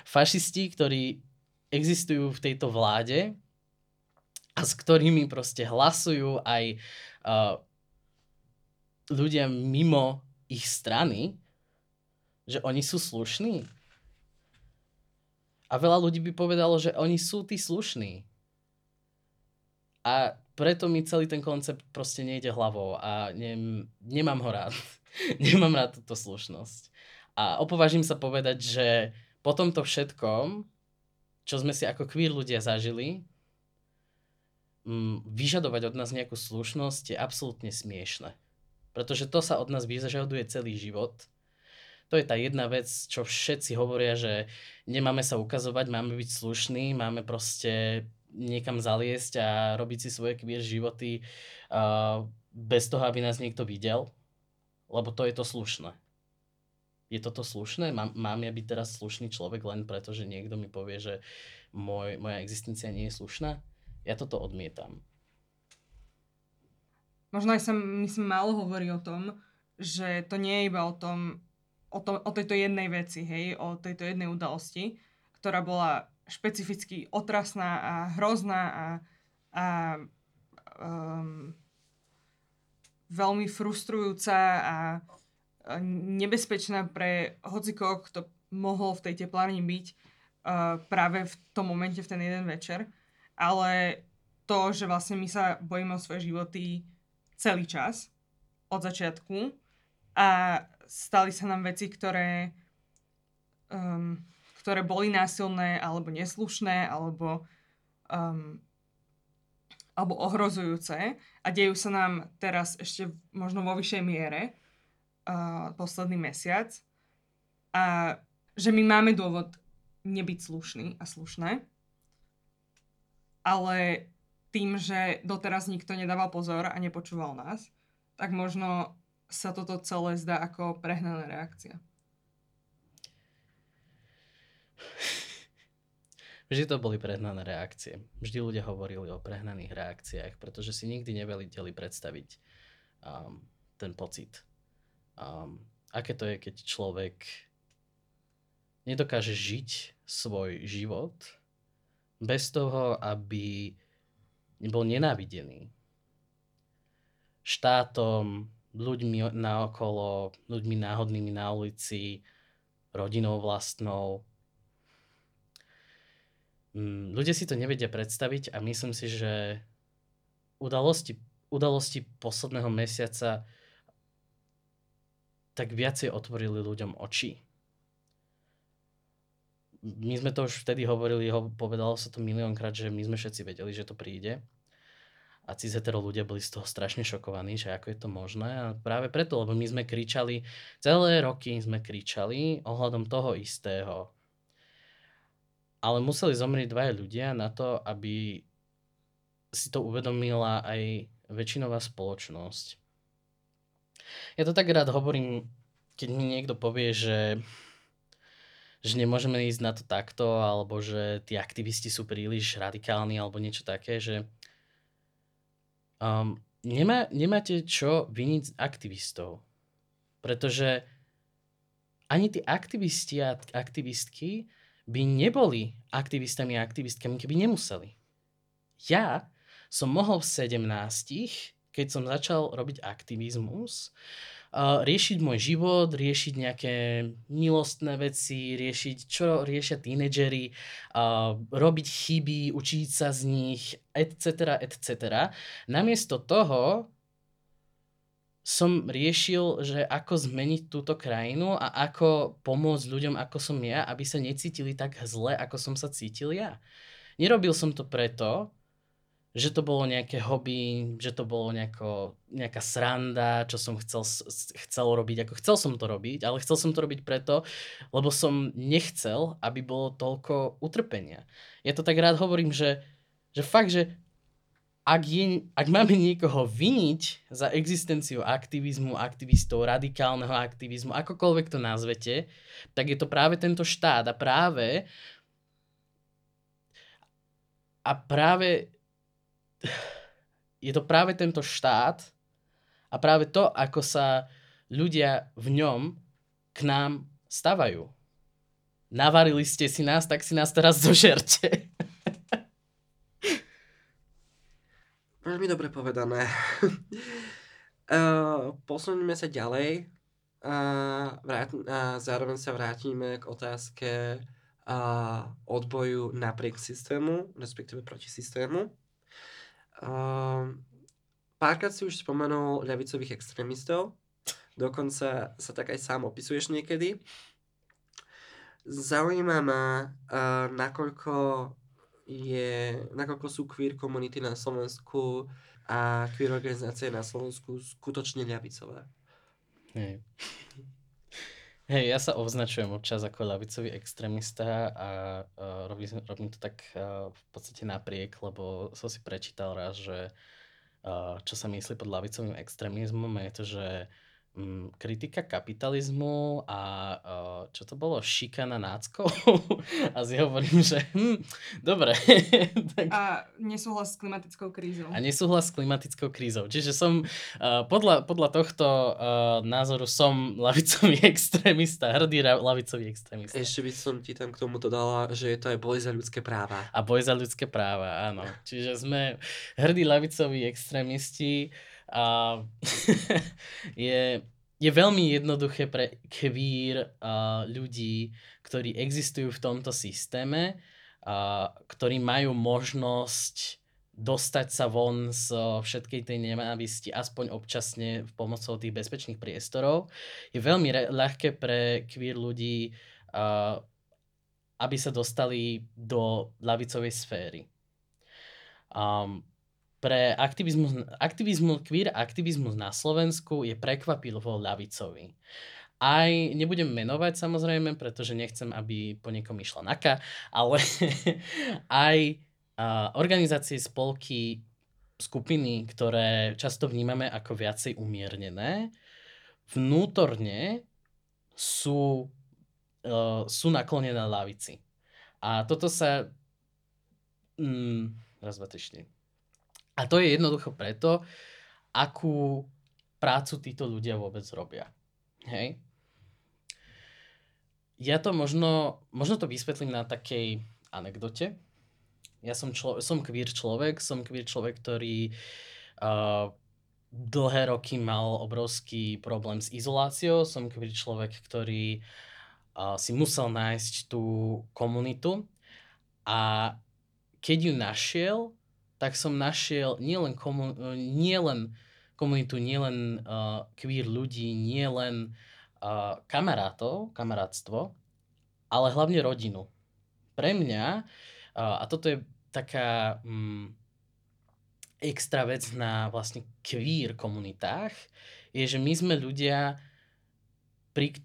fašisti, ktorí existujú v tejto vláde a s ktorými proste hlasujú aj uh, ľudia mimo ich strany, že oni sú slušní. A veľa ľudí by povedalo, že oni sú tí slušní. A preto mi celý ten koncept proste nejde hlavou a ne, nemám ho rád. nemám rád túto slušnosť. A opovážim sa povedať, že po tomto všetkom, čo sme si ako queer ľudia zažili, mm, vyžadovať od nás nejakú slušnosť je absolútne smiešne. Pretože to sa od nás vyžaduje celý život. To je tá jedna vec, čo všetci hovoria, že nemáme sa ukazovať, máme byť slušní, máme proste niekam zaliesť a robiť si svoje queer životy uh, bez toho, aby nás niekto videl. Lebo to je to slušné. Je toto slušné? Mám, mám ja byť teraz slušný človek len preto, že niekto mi povie, že môj, moja existencia nie je slušná? Ja toto odmietam. Možno aj sa, myslím, málo hovorí o tom, že to nie je iba o tom, o, tom, o tejto jednej veci, hej, o tejto jednej udalosti, ktorá bola špecificky otrasná a hrozná a, a um, veľmi frustrujúca a nebezpečná pre hocikoho, kto mohol v tej teplárni byť práve v tom momente, v ten jeden večer. Ale to, že vlastne my sa bojíme o svoje životy celý čas, od začiatku a stali sa nám veci, ktoré um, ktoré boli násilné alebo neslušné alebo, um, alebo ohrozujúce a dejú sa nám teraz ešte možno vo vyššej miere uh, posledný mesiac a že my máme dôvod nebyť slušný a slušné, ale tým, že doteraz nikto nedával pozor a nepočúval nás, tak možno sa toto celé zdá ako prehnaná reakcia. Vždy to boli prehnané reakcie. Vždy ľudia hovorili o prehnaných reakciách, pretože si nikdy nevedeli predstaviť um, ten pocit. Um, aké to je, keď človek nedokáže žiť svoj život bez toho, aby nebol nenávidený štátom, ľuďmi naokolo, ľuďmi náhodnými na ulici, rodinou vlastnou, Mm, ľudia si to nevedia predstaviť a myslím si, že udalosti, udalosti posledného mesiaca tak viacej otvorili ľuďom oči. My sme to už vtedy hovorili, ho, povedalo sa to miliónkrát, že my sme všetci vedeli, že to príde. A cis ľudia boli z toho strašne šokovaní, že ako je to možné. A práve preto, lebo my sme kričali, celé roky sme kričali ohľadom toho istého ale museli zomrieť dvaja ľudia na to, aby si to uvedomila aj väčšinová spoločnosť. Ja to tak rád hovorím, keď mi niekto povie, že, že nemôžeme ísť na to takto, alebo že tí aktivisti sú príliš radikálni, alebo niečo také, že um, nemá, nemáte čo viniť aktivistov. Pretože ani tí aktivisti a aktivistky by neboli aktivistami a aktivistkami, keby nemuseli. Ja som mohol v 17, keď som začal robiť aktivizmus, riešiť môj život, riešiť nejaké milostné veci, riešiť, čo riešia tínedžeri, robiť chyby, učiť sa z nich, etc., etc. Namiesto toho som riešil, že ako zmeniť túto krajinu a ako pomôcť ľuďom, ako som ja, aby sa necítili tak zle, ako som sa cítil ja. Nerobil som to preto, že to bolo nejaké hobby, že to bolo nejako, nejaká sranda, čo som chcel, chcel robiť, ako chcel som to robiť, ale chcel som to robiť preto, lebo som nechcel, aby bolo toľko utrpenia. Ja to tak rád hovorím, že, že fakt, že ak, je, ak máme niekoho viniť za existenciu aktivizmu, aktivistov, radikálneho aktivizmu, akokoľvek to nazvete, tak je to práve tento štát a práve a práve je to práve tento štát a práve to, ako sa ľudia v ňom k nám stavajú. Navarili ste si nás, tak si nás teraz zožerte. Veľmi dobre povedané. uh, posunieme sa ďalej a, vrát, a zároveň sa vrátime k otázke uh, odboju napriek systému, respektíve proti systému. Uh, párkrát si už spomenul ľavicových extrémistov, dokonca sa tak aj sám opisuješ niekedy. Zaujíma ma, uh, nakoľko, je, nakoľko sú queer komunity na Slovensku a queer organizácie na Slovensku skutočne ľavicové. Hej. Hej, ja sa označujem občas ako ľavicový extrémista a uh, robím, robím to tak uh, v podstate napriek, lebo som si prečítal raz, že uh, čo sa myslí pod ľavicovým extrémizmom je to, že um, kritika kapitalizmu a uh, čo to bolo, šikana náckov. a si hovorím, že hm, dobre. tak... A nesúhlas s klimatickou krízou. A nesúhlas s klimatickou krízou. Čiže som, uh, podľa, podľa tohto uh, názoru som lavicový extrémista, hrdý lavicový extrémista. Ešte by som ti tam k tomu dodala, že je to aj boj za ľudské práva. A boj za ľudské práva, áno. Čiže sme hrdí lavicoví extrémisti a je, je veľmi jednoduché pre queer uh, ľudí, ktorí existujú v tomto systéme, uh, ktorí majú možnosť dostať sa von z všetkej tej nenávisti, aspoň občasne pomocou tých bezpečných priestorov. Je veľmi re- ľahké pre queer ľudí, uh, aby sa dostali do lavicovej sféry. Um, pre aktivizmus, aktivizmus, queer aktivizmus na Slovensku je prekvapivo ľavicový. Aj nebudem menovať samozrejme, pretože nechcem, aby po niekom išla naka, ale aj uh, organizácie, spolky, skupiny, ktoré často vnímame ako viacej umiernené, vnútorne sú, uh, sú naklonené lavici. A toto sa... Mm, raz, dva, tri, štyri a to je jednoducho preto, akú prácu títo ľudia vôbec robia. Hej? Ja to možno, možno to vysvetlím na takej anekdote. Ja som, člo, som queer človek, som queer človek, ktorý uh, dlhé roky mal obrovský problém s izoláciou, som queer človek, ktorý uh, si musel nájsť tú komunitu a keď ju našiel, tak som našiel nielen, komu- nielen komunitu, nielen uh, queer ľudí, nielen uh, kamarátov, kamarátstvo, ale hlavne rodinu. Pre mňa, uh, a toto je taká um, extra vec na vlastne queer komunitách, je, že my sme ľudia, pri,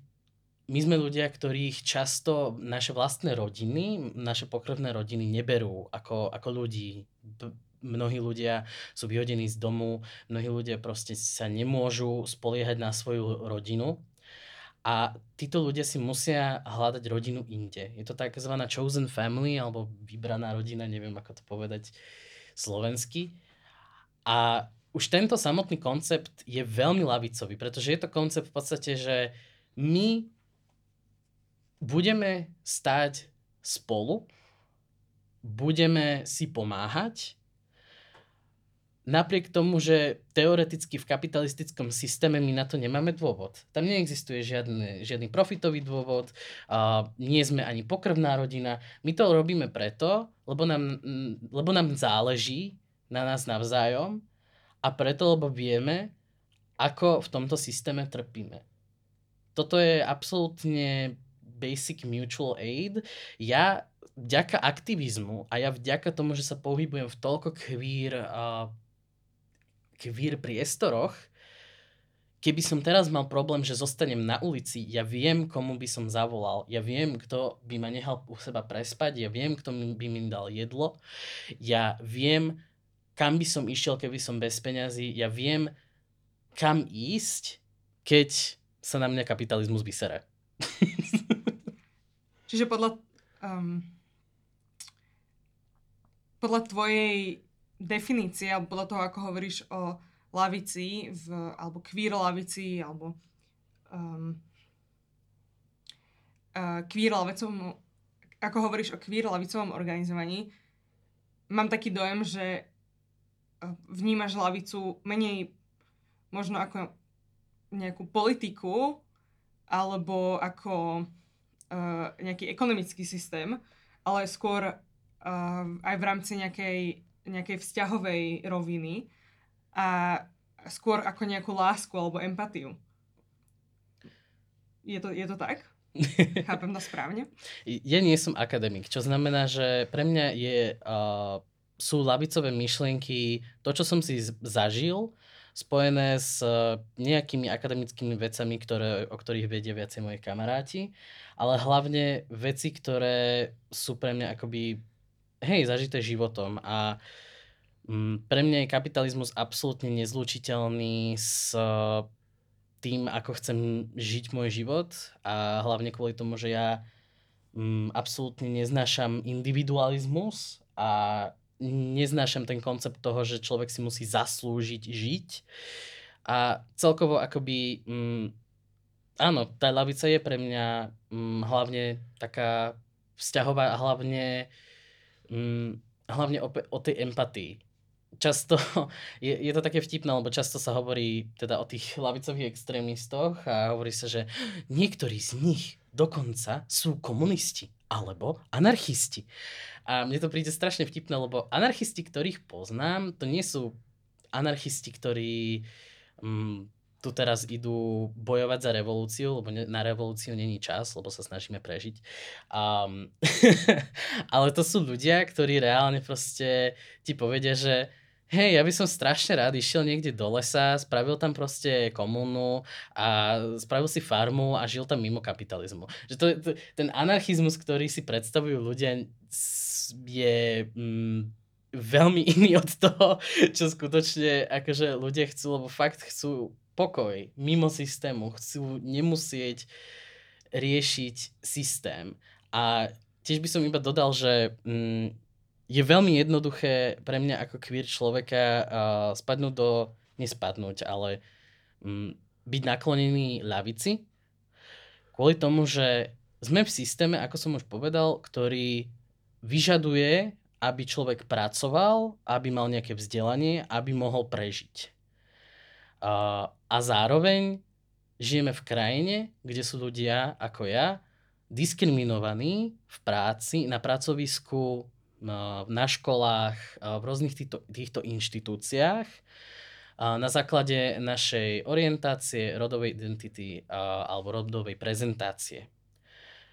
my sme ľudia, ktorých často naše vlastné rodiny, naše pokrvné rodiny neberú ako, ako ľudí mnohí ľudia sú vyhodení z domu, mnohí ľudia proste sa nemôžu spoliehať na svoju rodinu a títo ľudia si musia hľadať rodinu inde. Je to tzv. chosen family alebo vybraná rodina, neviem ako to povedať slovensky. A už tento samotný koncept je veľmi lavicový, pretože je to koncept v podstate, že my budeme stať spolu, budeme si pomáhať napriek tomu, že teoreticky v kapitalistickom systéme my na to nemáme dôvod. Tam neexistuje žiadny, žiadny profitový dôvod, a nie sme ani pokrvná rodina. My to robíme preto, lebo nám, lebo nám záleží na nás navzájom a preto, lebo vieme, ako v tomto systéme trpíme. Toto je absolútne basic mutual aid. Ja vďaka aktivizmu a ja vďaka tomu, že sa pohybujem v toľko uh, queer priestoroch, keby som teraz mal problém, že zostanem na ulici, ja viem, komu by som zavolal, ja viem, kto by ma nehal u seba prespať, ja viem, kto by mi dal jedlo, ja viem, kam by som išiel, keby som bez peňazí, ja viem, kam ísť, keď sa na mňa kapitalizmus vysere. Čiže podľa, um, podľa tvojej definície, alebo podľa toho, ako hovoríš o lavici, v, alebo queer lavici, alebo um, uh, queer lavicovom, ako hovoríš o queer lavicovom organizovaní, mám taký dojem, že uh, vnímaš lavicu menej možno ako nejakú politiku, alebo ako uh, nejaký ekonomický systém, ale skôr uh, aj v rámci nejakej nejakej vzťahovej roviny a skôr ako nejakú lásku alebo empatiu. Je to, je to tak? Chápem to správne? Ja nie som akademik, čo znamená, že pre mňa je, uh, sú lavicové myšlienky to, čo som si zažil, spojené s nejakými akademickými vecami, ktoré, o ktorých vedia viacej moji kamaráti, ale hlavne veci, ktoré sú pre mňa akoby hej, zažité životom a mm, pre mňa je kapitalizmus absolútne nezlučiteľný s tým, ako chcem žiť môj život a hlavne kvôli tomu, že ja mm, absolútne neznášam individualizmus a neznášam ten koncept toho, že človek si musí zaslúžiť žiť. A celkovo akoby, mm, áno, tá lavica je pre mňa mm, hlavne taká vzťahová a hlavne mm, hlavne o, o tej empatii. Často je, je to také vtipné, lebo často sa hovorí teda o tých lavicových extrémistoch a hovorí sa, že niektorí z nich dokonca sú komunisti alebo anarchisti. A mne to príde strašne vtipné, lebo anarchisti, ktorých poznám, to nie sú anarchisti, ktorí mm, tu teraz idú bojovať za revolúciu, lebo na revolúciu není čas, lebo sa snažíme prežiť. Um, ale to sú ľudia, ktorí reálne proste ti povedia, že hej, ja by som strašne rád išiel niekde do lesa, spravil tam proste komunu a spravil si farmu a žil tam mimo kapitalizmu. Že to, to, ten anarchizmus, ktorý si predstavujú ľudia, je... Mm, veľmi iný od toho, čo skutočne akože ľudia chcú, lebo fakt chcú pokoj mimo systému, chcú nemusieť riešiť systém. A tiež by som iba dodal, že mm, je veľmi jednoduché pre mňa ako queer človeka uh, spadnúť do, nespadnúť, ale mm, byť naklonený lavici, kvôli tomu, že sme v systéme, ako som už povedal, ktorý vyžaduje, aby človek pracoval, aby mal nejaké vzdelanie, aby mohol prežiť. Uh, a zároveň žijeme v krajine, kde sú ľudia ako ja diskriminovaní v práci, na pracovisku, na školách, v rôznych týchto, týchto inštitúciách na základe našej orientácie, rodovej identity alebo rodovej prezentácie.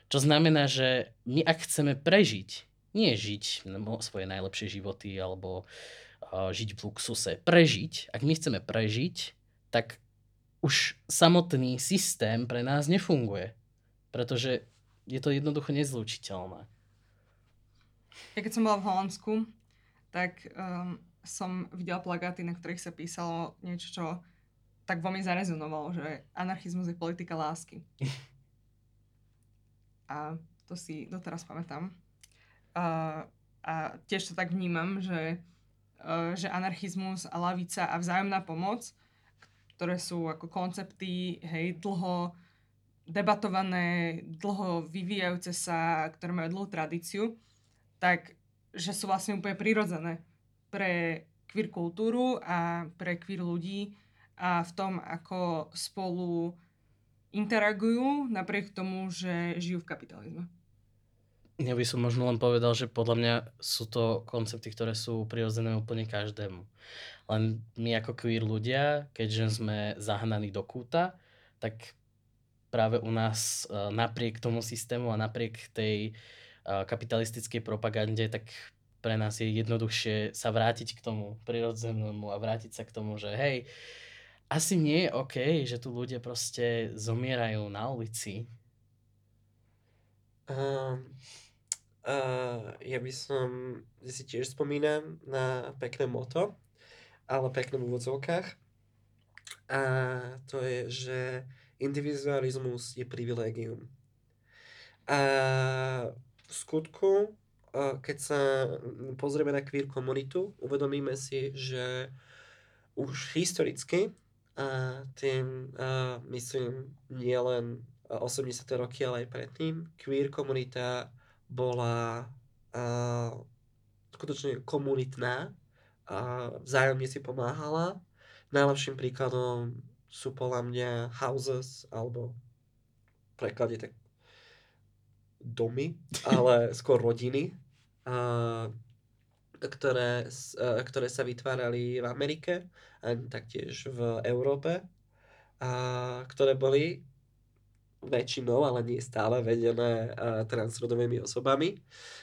Čo znamená, že my ak chceme prežiť, nie žiť svoje najlepšie životy alebo žiť v luxuse, prežiť, ak my chceme prežiť, tak už samotný systém pre nás nefunguje. Pretože je to jednoducho nezlučiteľné. Ja keď som bola v Holandsku, tak um, som videla plagáty, na ktorých sa písalo niečo, čo tak vo mne zarezonovalo, že anarchizmus je politika lásky. A to si doteraz pamätám. Uh, a tiež to tak vnímam, že, uh, že anarchizmus a lavica a vzájomná pomoc ktoré sú ako koncepty, hej, dlho debatované, dlho vyvíjajúce sa, ktoré majú dlhú tradíciu, tak že sú vlastne úplne prirodzené pre queer kultúru a pre queer ľudí a v tom, ako spolu interagujú napriek tomu, že žijú v kapitalizme. Ja by som možno len povedal, že podľa mňa sú to koncepty, ktoré sú prirodzené úplne každému. Len my ako queer ľudia, keďže sme zahnaní do kúta, tak práve u nás e, napriek tomu systému a napriek tej e, kapitalistickej propagande, tak pre nás je jednoduchšie sa vrátiť k tomu prirodzenému a vrátiť sa k tomu, že hej, asi nie je OK, že tu ľudia proste zomierajú na ulici. Um, uh, ja by som si tiež spomínam na pekné moto, ale pekné v úvodzovkách. A to je, že individualizmus je privilegium. A v skutku, keď sa pozrieme na queer komunitu, uvedomíme si, že už historicky, a tým a myslím nielen 80. roky, ale aj predtým, queer komunita bola uh, skutočne komunitná a vzájomne si pomáhala. Najlepším príkladom sú podľa mňa houses, alebo v preklade tak domy, ale skôr rodiny, uh, ktoré, uh, ktoré sa vytvárali v Amerike a taktiež v Európe, a ktoré boli väčšinou, ale nie stále vedené uh, transrodovými osobami,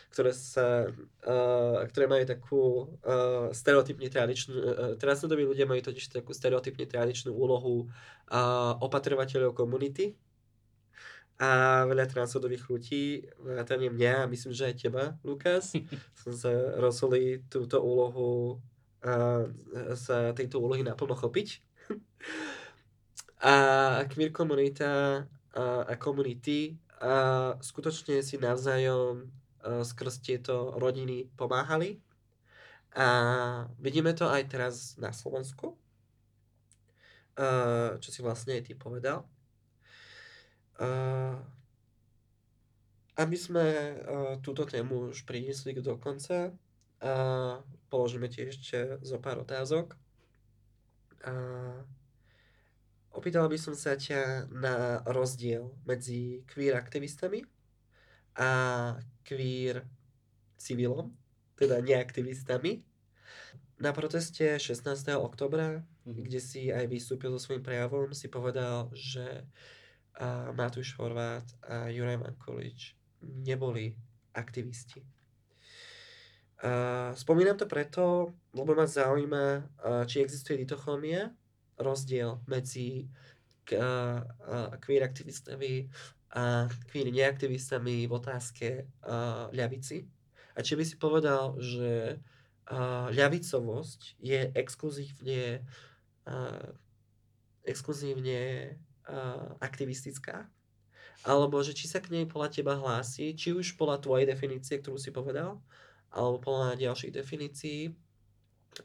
ktoré, sa, uh, ktoré majú takú uh, stereotypne tradičnú, uh, transrodoví ľudia majú totiž takú stereotypne tradičnú úlohu uh, opatrovateľov komunity a veľa transrodových ľudí, vrátane mňa a myslím, že aj teba, Lukas, som sa rozhodli túto úlohu uh, sa tejto úlohy naplno chopiť. a queer komunita a, a komunity a skutočne si navzájom a, skrz tieto rodiny pomáhali. A vidíme to aj teraz na Slovensku, a, čo si vlastne aj ty povedal. A, aby sme a, túto tému už priniesli do konca, a položíme ti ešte zo pár otázok. A, Opýtal by som sa ťa na rozdiel medzi queer aktivistami a queer civilom, teda neaktivistami. Na proteste 16. oktobra, mm-hmm. kde si aj vystúpil so svojím prejavom, si povedal, že a Matúš Horvát a Juraj Mankovič neboli aktivisti. A spomínam to preto, lebo ma zaujíma, či existuje litochomia rozdiel medzi queer aktivistami a queer neaktivistami v otázke ľavici. A či by si povedal, že ľavicovosť je exkluzívne, exkluzívne aktivistická, alebo že či sa k nej podľa teba hlási, či už podľa tvojej definície, ktorú si povedal, alebo podľa ďalších definícií,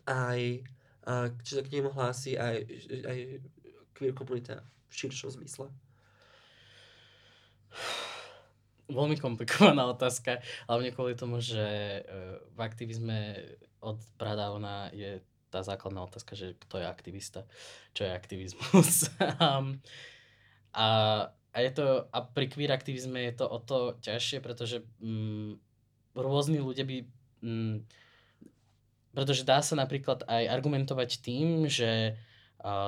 aj a či sa k nemu hlási aj, aj queer komunita v širšom zmysle? Veľmi komplikovaná otázka, hlavne kvôli tomu, že e, v aktivizme od pradávna je tá základná otázka, že kto je aktivista, čo je aktivizmus. a, a, je to, a pri queer aktivizme je to o to ťažšie, pretože mm, rôzni ľudia by mm, pretože dá sa napríklad aj argumentovať tým, že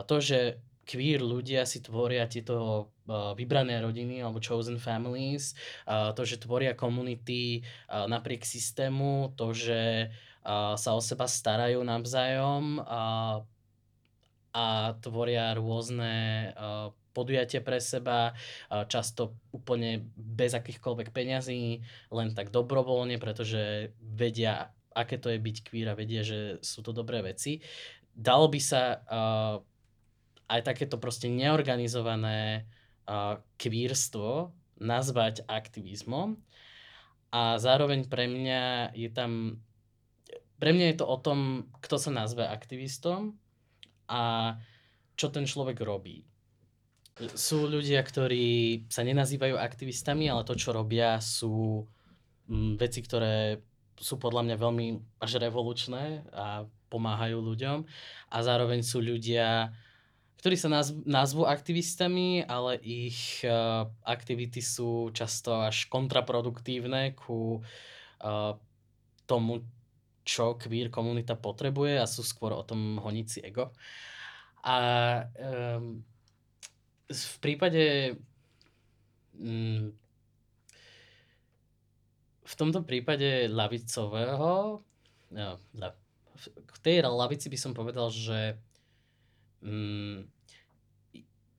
to, že queer ľudia si tvoria tieto vybrané rodiny alebo chosen families, to, že tvoria komunity napriek systému, to, že sa o seba starajú navzájom uh, a tvoria rôzne uh, podujatie pre seba, často úplne bez akýchkoľvek peňazí, len tak dobrovoľne, pretože vedia, aké to je byť queer a vedia, že sú to dobré veci. Dalo by sa uh, aj takéto proste neorganizované uh, queerstvo nazvať aktivizmom a zároveň pre mňa je tam pre mňa je to o tom, kto sa nazve aktivistom a čo ten človek robí. Sú ľudia, ktorí sa nenazývajú aktivistami, ale to, čo robia, sú veci, ktoré sú podľa mňa veľmi až revolučné a pomáhajú ľuďom a zároveň sú ľudia, ktorí sa nazv, nazvú aktivistami, ale ich uh, aktivity sú často až kontraproduktívne ku uh, tomu, čo queer komunita potrebuje a sú skôr o tom honiť ego. A um, v prípade mm, v tomto prípade lavicového no, v tej lavici by som povedal, že mm,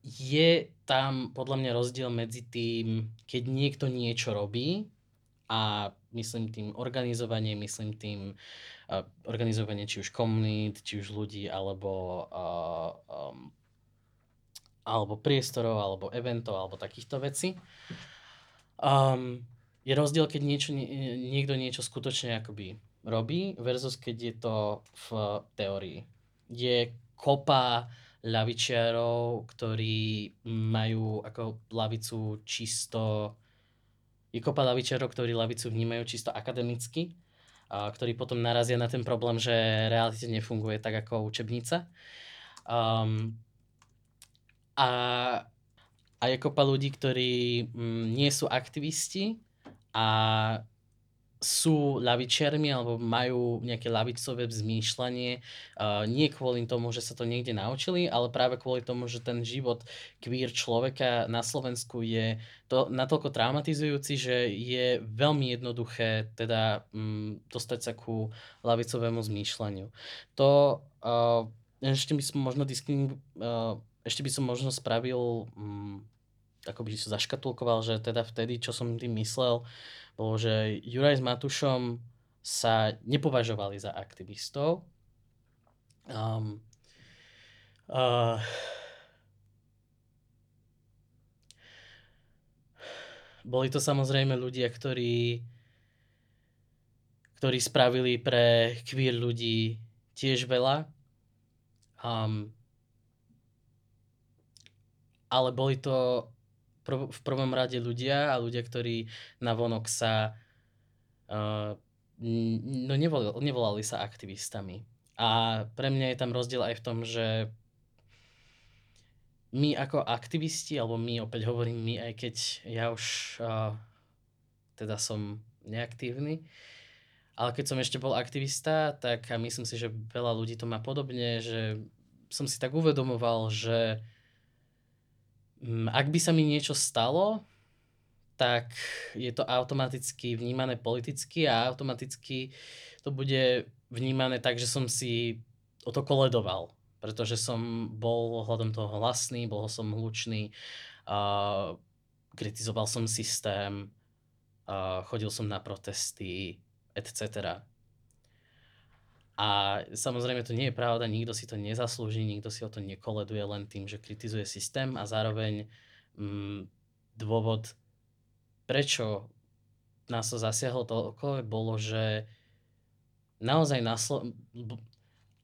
je tam podľa mňa rozdiel medzi tým, keď niekto niečo robí a myslím tým organizovanie, myslím tým uh, organizovanie či už komunít, či už ľudí, alebo, uh, um, alebo priestorov, alebo eventov, alebo takýchto vecí. Um, je rozdiel, keď niečo, niekto niečo skutočne akoby robí versus keď je to v teórii. Je kopa ľavičiarov, ktorí majú ako lavicu čisto je kopa ľavičiarov, ktorí lavicu vnímajú čisto akademicky, a ktorí potom narazia na ten problém, že realite nefunguje tak ako učebnica. Um, a, a je kopa ľudí, ktorí mm, nie sú aktivisti, a sú lavičiarmi alebo majú nejaké lavicové zmýšľanie, uh, nie kvôli tomu, že sa to niekde naučili, ale práve kvôli tomu, že ten život queer človeka na Slovensku je to natoľko traumatizujúci, že je veľmi jednoduché teda um, dostať sa ku lavicovému zmýšľaniu. To uh, ešte by som možno diskin, uh, ešte by som možno spravil um, ako by sa zaškatulkoval, že teda vtedy, čo som tým myslel, bolo, že Juraj s Matušom sa nepovažovali za aktivistov. Um, uh, boli to samozrejme ľudia, ktorí, ktorí spravili pre queer ľudí tiež veľa. Um, ale boli to prv, v prvom rade ľudia a ľudia, ktorí na vonok sa uh, no nevolali, nevolali sa aktivistami. A pre mňa je tam rozdiel aj v tom, že my ako aktivisti, alebo my, opäť hovorím my, aj keď ja už uh, teda som neaktívny, ale keď som ešte bol aktivista, tak a myslím si, že veľa ľudí to má podobne, že som si tak uvedomoval, že ak by sa mi niečo stalo, tak je to automaticky vnímané politicky a automaticky to bude vnímané tak, že som si o to koledoval. Pretože som bol ohľadom toho hlasný, bol som hlučný, uh, kritizoval som systém, uh, chodil som na protesty, etc. A samozrejme to nie je pravda, nikto si to nezaslúži, nikto si o to nekoleduje len tým, že kritizuje systém a zároveň mm, dôvod, prečo nás to zasiahlo toľko, bolo, že naozaj naslo-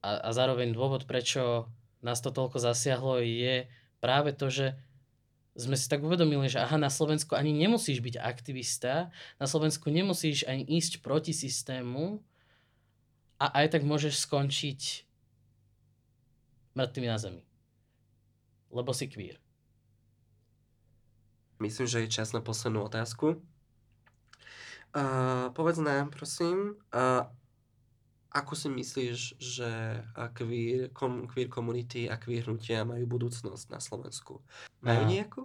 a, a zároveň dôvod, prečo nás to toľko zasiahlo, je práve to, že sme si tak uvedomili, že aha, na Slovensku ani nemusíš byť aktivista, na Slovensku nemusíš ani ísť proti systému, a aj tak môžeš skončiť mŕtvy na zemi. Lebo si queer. Myslím, že je čas na poslednú otázku. Uh, povedz nám, prosím, uh, ako si myslíš, že queer, kom, queer komunity a queer hnutia majú budúcnosť na Slovensku? Majú uh, nejakú?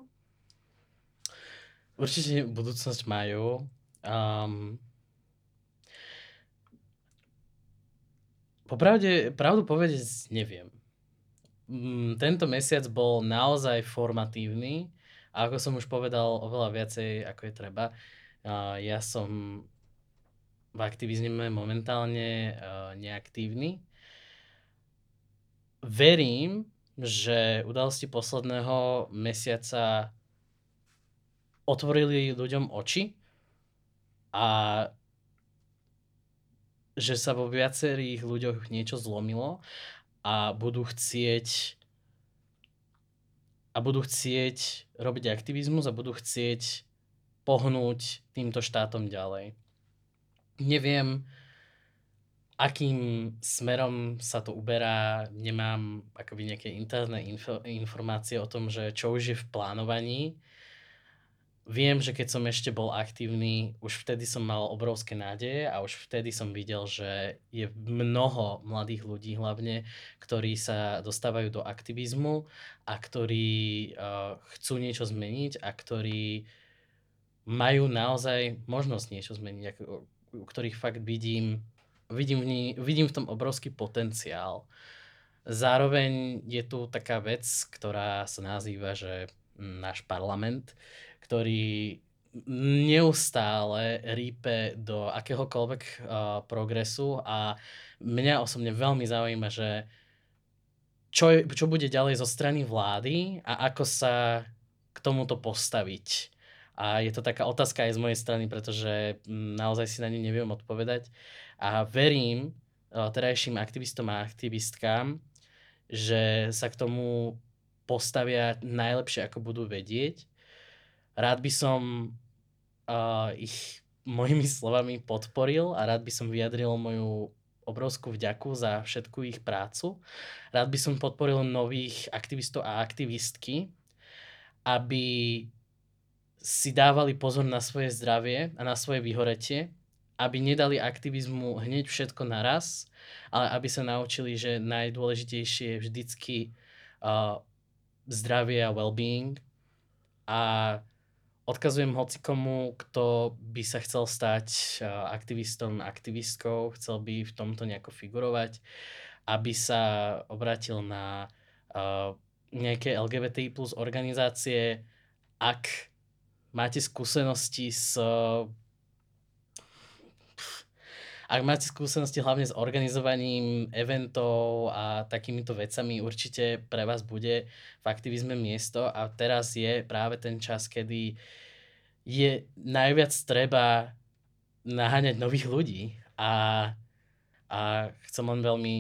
Určite budúcnosť majú. Um, Popravde, pravdu povedať, neviem. Mm, tento mesiac bol naozaj formatívny a ako som už povedal, oveľa viacej ako je treba. Ja som v aktivizme momentálne neaktívny. Verím, že udalosti posledného mesiaca otvorili ľuďom oči a že sa vo viacerých ľuďoch niečo zlomilo a budú chcieť a budú chcieť robiť aktivizmus a budú chcieť pohnúť týmto štátom ďalej. Neviem, akým smerom sa to uberá, nemám akoby nejaké interné info, informácie o tom, že čo už je v plánovaní. Viem, že keď som ešte bol aktívny, už vtedy som mal obrovské nádeje a už vtedy som videl, že je mnoho mladých ľudí hlavne, ktorí sa dostávajú do aktivizmu a ktorí uh, chcú niečo zmeniť a ktorí majú naozaj možnosť niečo zmeniť, ako, ktorých fakt vidím, vidím v, ní, vidím v tom obrovský potenciál. Zároveň je tu taká vec, ktorá sa nazýva, že náš parlament, ktorý neustále rípe do akéhokoľvek uh, progresu a mňa osobne veľmi zaujíma, že čo, čo bude ďalej zo strany vlády a ako sa k tomuto postaviť. A je to taká otázka aj z mojej strany, pretože naozaj si na ňu neviem odpovedať. A verím uh, terajším aktivistom a aktivistkám, že sa k tomu postavia najlepšie, ako budú vedieť rád by som uh, ich mojimi slovami podporil a rád by som vyjadril moju obrovskú vďaku za všetku ich prácu. Rád by som podporil nových aktivistov a aktivistky, aby si dávali pozor na svoje zdravie a na svoje vyhoretie, aby nedali aktivizmu hneď všetko naraz, ale aby sa naučili, že najdôležitejšie je vždycky uh, zdravie a well-being a odkazujem hocikomu, kto by sa chcel stať aktivistom, aktivistkou, chcel by v tomto nejako figurovať, aby sa obratil na uh, nejaké LGBT plus organizácie, ak máte skúsenosti s ak máte skúsenosti hlavne s organizovaním eventov a takýmito vecami, určite pre vás bude v aktivizme miesto. A teraz je práve ten čas, kedy je najviac treba naháňať nových ľudí. A, a chcem len veľmi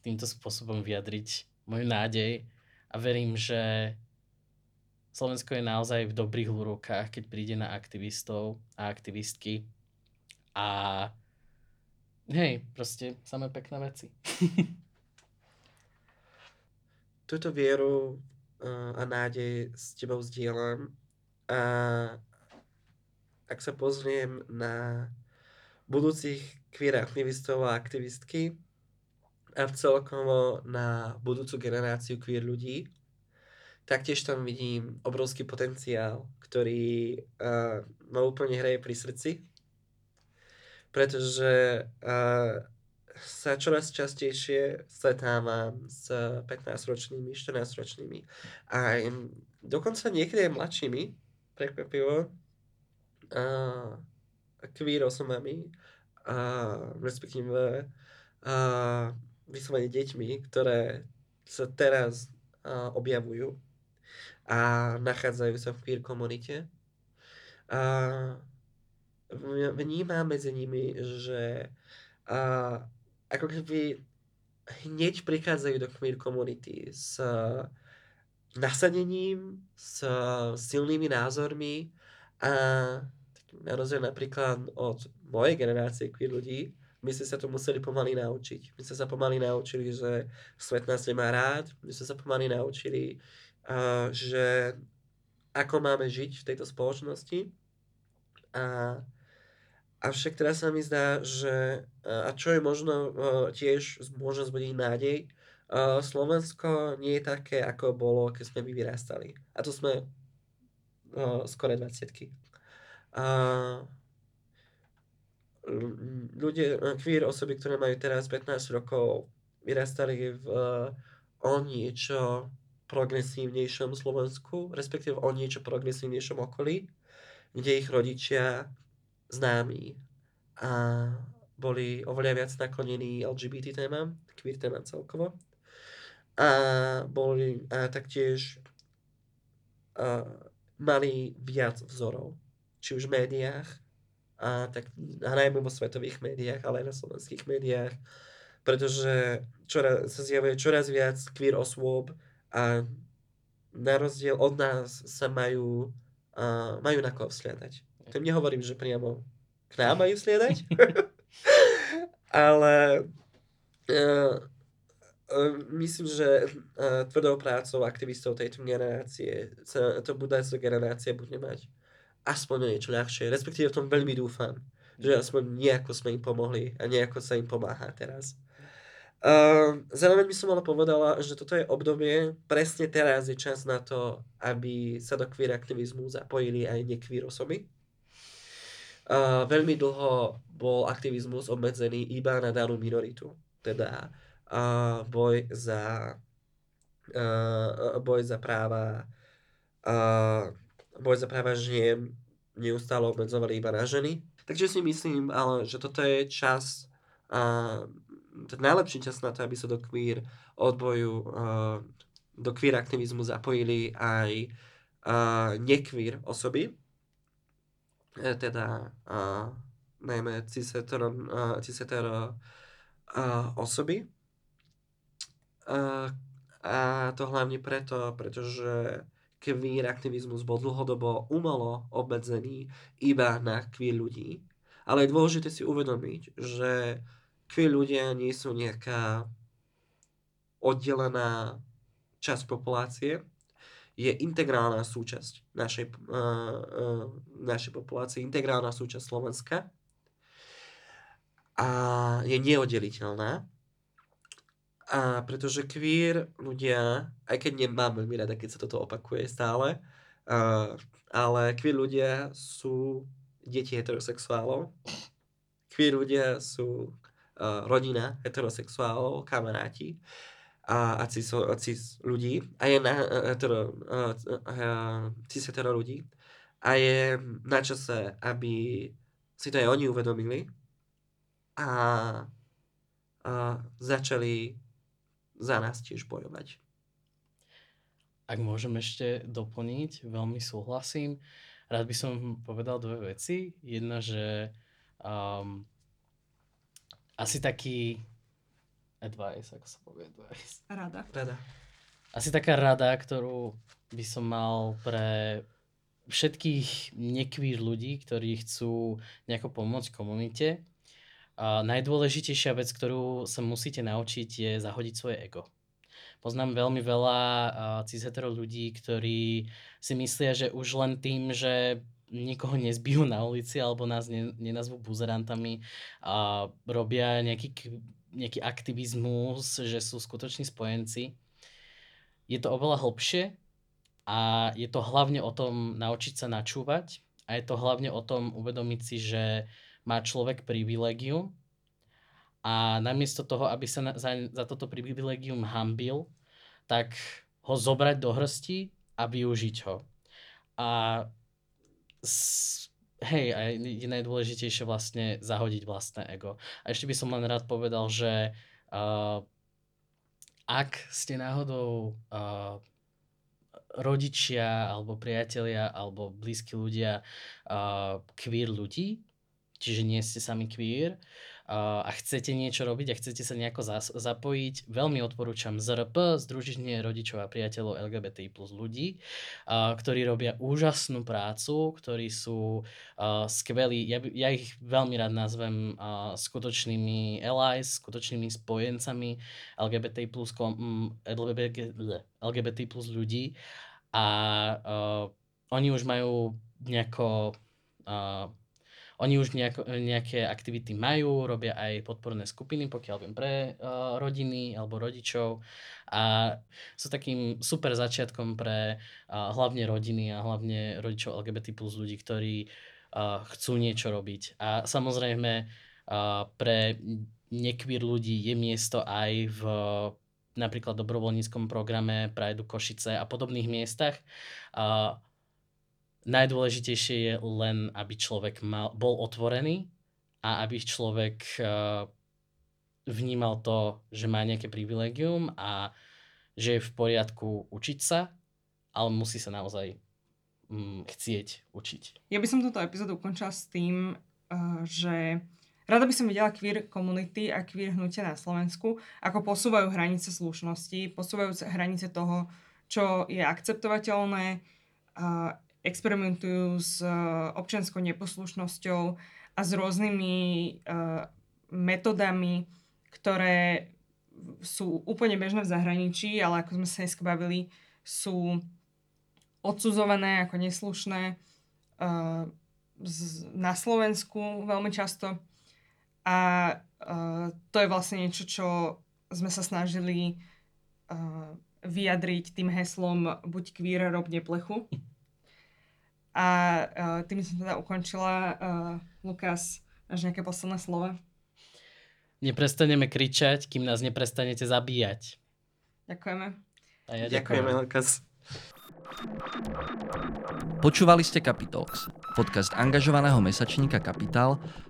týmto spôsobom vyjadriť moju nádej. A verím, že Slovensko je naozaj v dobrých rukách, keď príde na aktivistov a aktivistky. A Hej, proste samé pekné veci. Túto vieru uh, a nádej s tebou zdieľam. A ak sa pozriem na budúcich queer aktivistov a aktivistky a v celkovo na budúcu generáciu queer ľudí, taktiež tam vidím obrovský potenciál, ktorý uh, ma úplne hraje pri srdci pretože uh, sa čoraz častejšie stretávam s 15-ročnými, 14-ročnými a dokonca niekedy aj mladšími, prekvapivo, uh, queer osobami, uh, respektíve uh, vyslovene deťmi, ktoré sa teraz uh, objavujú a nachádzajú sa v queer komunite. Uh, vnímam medzi nimi, že uh, ako keby hneď prichádzajú do queer komunity s nasadením, s silnými názormi a na rozdiel napríklad od mojej generácie queer ľudí, my sme sa to museli pomaly naučiť. My sme sa pomaly naučili, že svet nás nemá rád, my sme sa pomaly naučili, uh, že ako máme žiť v tejto spoločnosti. A Avšak teraz sa mi zdá, že a čo je možno tiež môže zbudiť nádej, Slovensko nie je také, ako bolo, keď sme my vyrastali. A to sme skore 20 ľudia, queer osoby, ktoré majú teraz 15 rokov, vyrastali v o niečo progresívnejšom Slovensku, respektíve o niečo progresívnejšom okolí, kde ich rodičia známi a boli oveľa viac naklonení LGBT témam, queer témam celkovo. A boli a taktiež a, mali viac vzorov, či už v médiách, a, tak, a najmä vo svetových médiách, ale aj na slovenských médiách, pretože čoraz, sa zjavuje čoraz viac queer osôb a na rozdiel od nás sa majú, a, majú na koho vzhľadať. To nehovorím, že priamo k nám majú sliedať. Ale uh, uh, myslím, že uh, tvrdou prácou aktivistov tejto generácie sa to budúca generácia bude mať aspoň niečo ľahšie. Respektíve v tom veľmi dúfam, že aspoň nejako sme im pomohli a nejako sa im pomáha teraz. Zároveň by som ale povedala, že toto je obdobie, presne teraz je čas na to, aby sa do queer aktivizmu zapojili aj nekvír osoby. Veľmi dlho bol aktivizmus obmedzený iba na danú minoritu, teda uh, boj za uh, boj za práva uh, boj za práva žien neustále obmedzovali iba na ženy. Takže si myslím, ale že toto je čas uh, ten najlepší čas na to, aby sa do queer odboju, uh, do queer aktivizmu zapojili aj uh, nekvír osoby, e, teda uh, najmä uh, osoby. Uh, a to hlavne preto, pretože queer aktivizmus bol dlhodobo umelo obmedzený iba na queer ľudí. Ale je dôležité si uvedomiť, že queer ľudia nie sú nejaká oddelená časť populácie, je integrálna súčasť našej, uh, uh, našej populácie, integrálna súčasť Slovenska a je neoddeliteľná. A pretože queer ľudia, aj keď nemám veľmi rada, keď sa toto opakuje stále, uh, ale queer ľudia sú deti heterosexuálov. Queer ľudia sú uh, rodina heterosexuálov, kamaráti a, a, cis, a cis ľudí a je na hetero, uh, uh, cis hetero ľudí a je na čase, aby si to aj oni uvedomili a, a začali za nás tiež bojovať. Ak môžem ešte doplniť, veľmi súhlasím. Rád by som povedal dve veci. Jedna, že um, asi taký advice, ako sa povie advice. Rada. Rada. Asi taká rada, ktorú by som mal pre všetkých nekvír ľudí, ktorí chcú nejako pomôcť komunite. A najdôležitejšia vec, ktorú sa musíte naučiť, je zahodiť svoje ego. Poznám veľmi veľa cis ľudí, ktorí si myslia, že už len tým, že nikoho nezbijú na ulici alebo nás ne, nenazvú buzerantami a robia nejaký, nejaký aktivizmus, že sú skutoční spojenci. Je to oveľa hlbšie a je to hlavne o tom naučiť sa načúvať a je to hlavne o tom uvedomiť si, že má človek privilegium a namiesto toho, aby sa na, za, za toto privilegium hambil, tak ho zobrať do hrsti a využiť ho. A hej, a je najdôležitejšie vlastne zahodiť vlastné ego. A ešte by som len rád povedal, že uh, ak ste náhodou uh, rodičia alebo priatelia alebo blízki ľudia uh, queer ľudí, čiže nie ste sami queer, a chcete niečo robiť a chcete sa nejako zapojiť, veľmi odporúčam ZRP, Združenie rodičov a priateľov LGBTI plus ľudí, ktorí robia úžasnú prácu, ktorí sú skvelí, ja, ja ich veľmi rád nazvem skutočnými allies, skutočnými spojencami LGBTI plus, LGBT plus ľudí. A oni už majú nejako oni už nejako, nejaké aktivity majú, robia aj podporné skupiny, pokiaľ viem, pre uh, rodiny alebo rodičov a sú takým super začiatkom pre uh, hlavne rodiny a hlavne rodičov LGBT plus ľudí, ktorí uh, chcú niečo robiť. A samozrejme uh, pre nekvír ľudí je miesto aj v napríklad dobrovoľníckom programe Prajdu Košice a podobných miestach. Uh, najdôležitejšie je len, aby človek mal, bol otvorený a aby človek uh, vnímal to, že má nejaké privilegium a že je v poriadku učiť sa, ale musí sa naozaj mm, chcieť učiť. Ja by som túto epizódu ukončila s tým, uh, že rada by som videla queer komunity a queer hnutia na Slovensku, ako posúvajú hranice slušnosti, posúvajú hranice toho, čo je akceptovateľné, uh, experimentujú s uh, občianskou neposlušnosťou a s rôznymi uh, metodami, ktoré sú úplne bežné v zahraničí, ale ako sme sa dnes bavili, sú odsudzované ako neslušné z, na Slovensku veľmi často. A to je vlastne niečo, čo sme sa snažili vyjadriť tým heslom buď queer, rob neplechu. A uh, tým som teda ukončila. Uh, Lukas, máš nejaké posledné slova? Neprestaneme kričať, kým nás neprestanete zabíjať. Ďakujeme. A ja Ďakujeme, Lukas. Počúvali ste Capitalx, podcast angažovaného mesačníka Kapitál,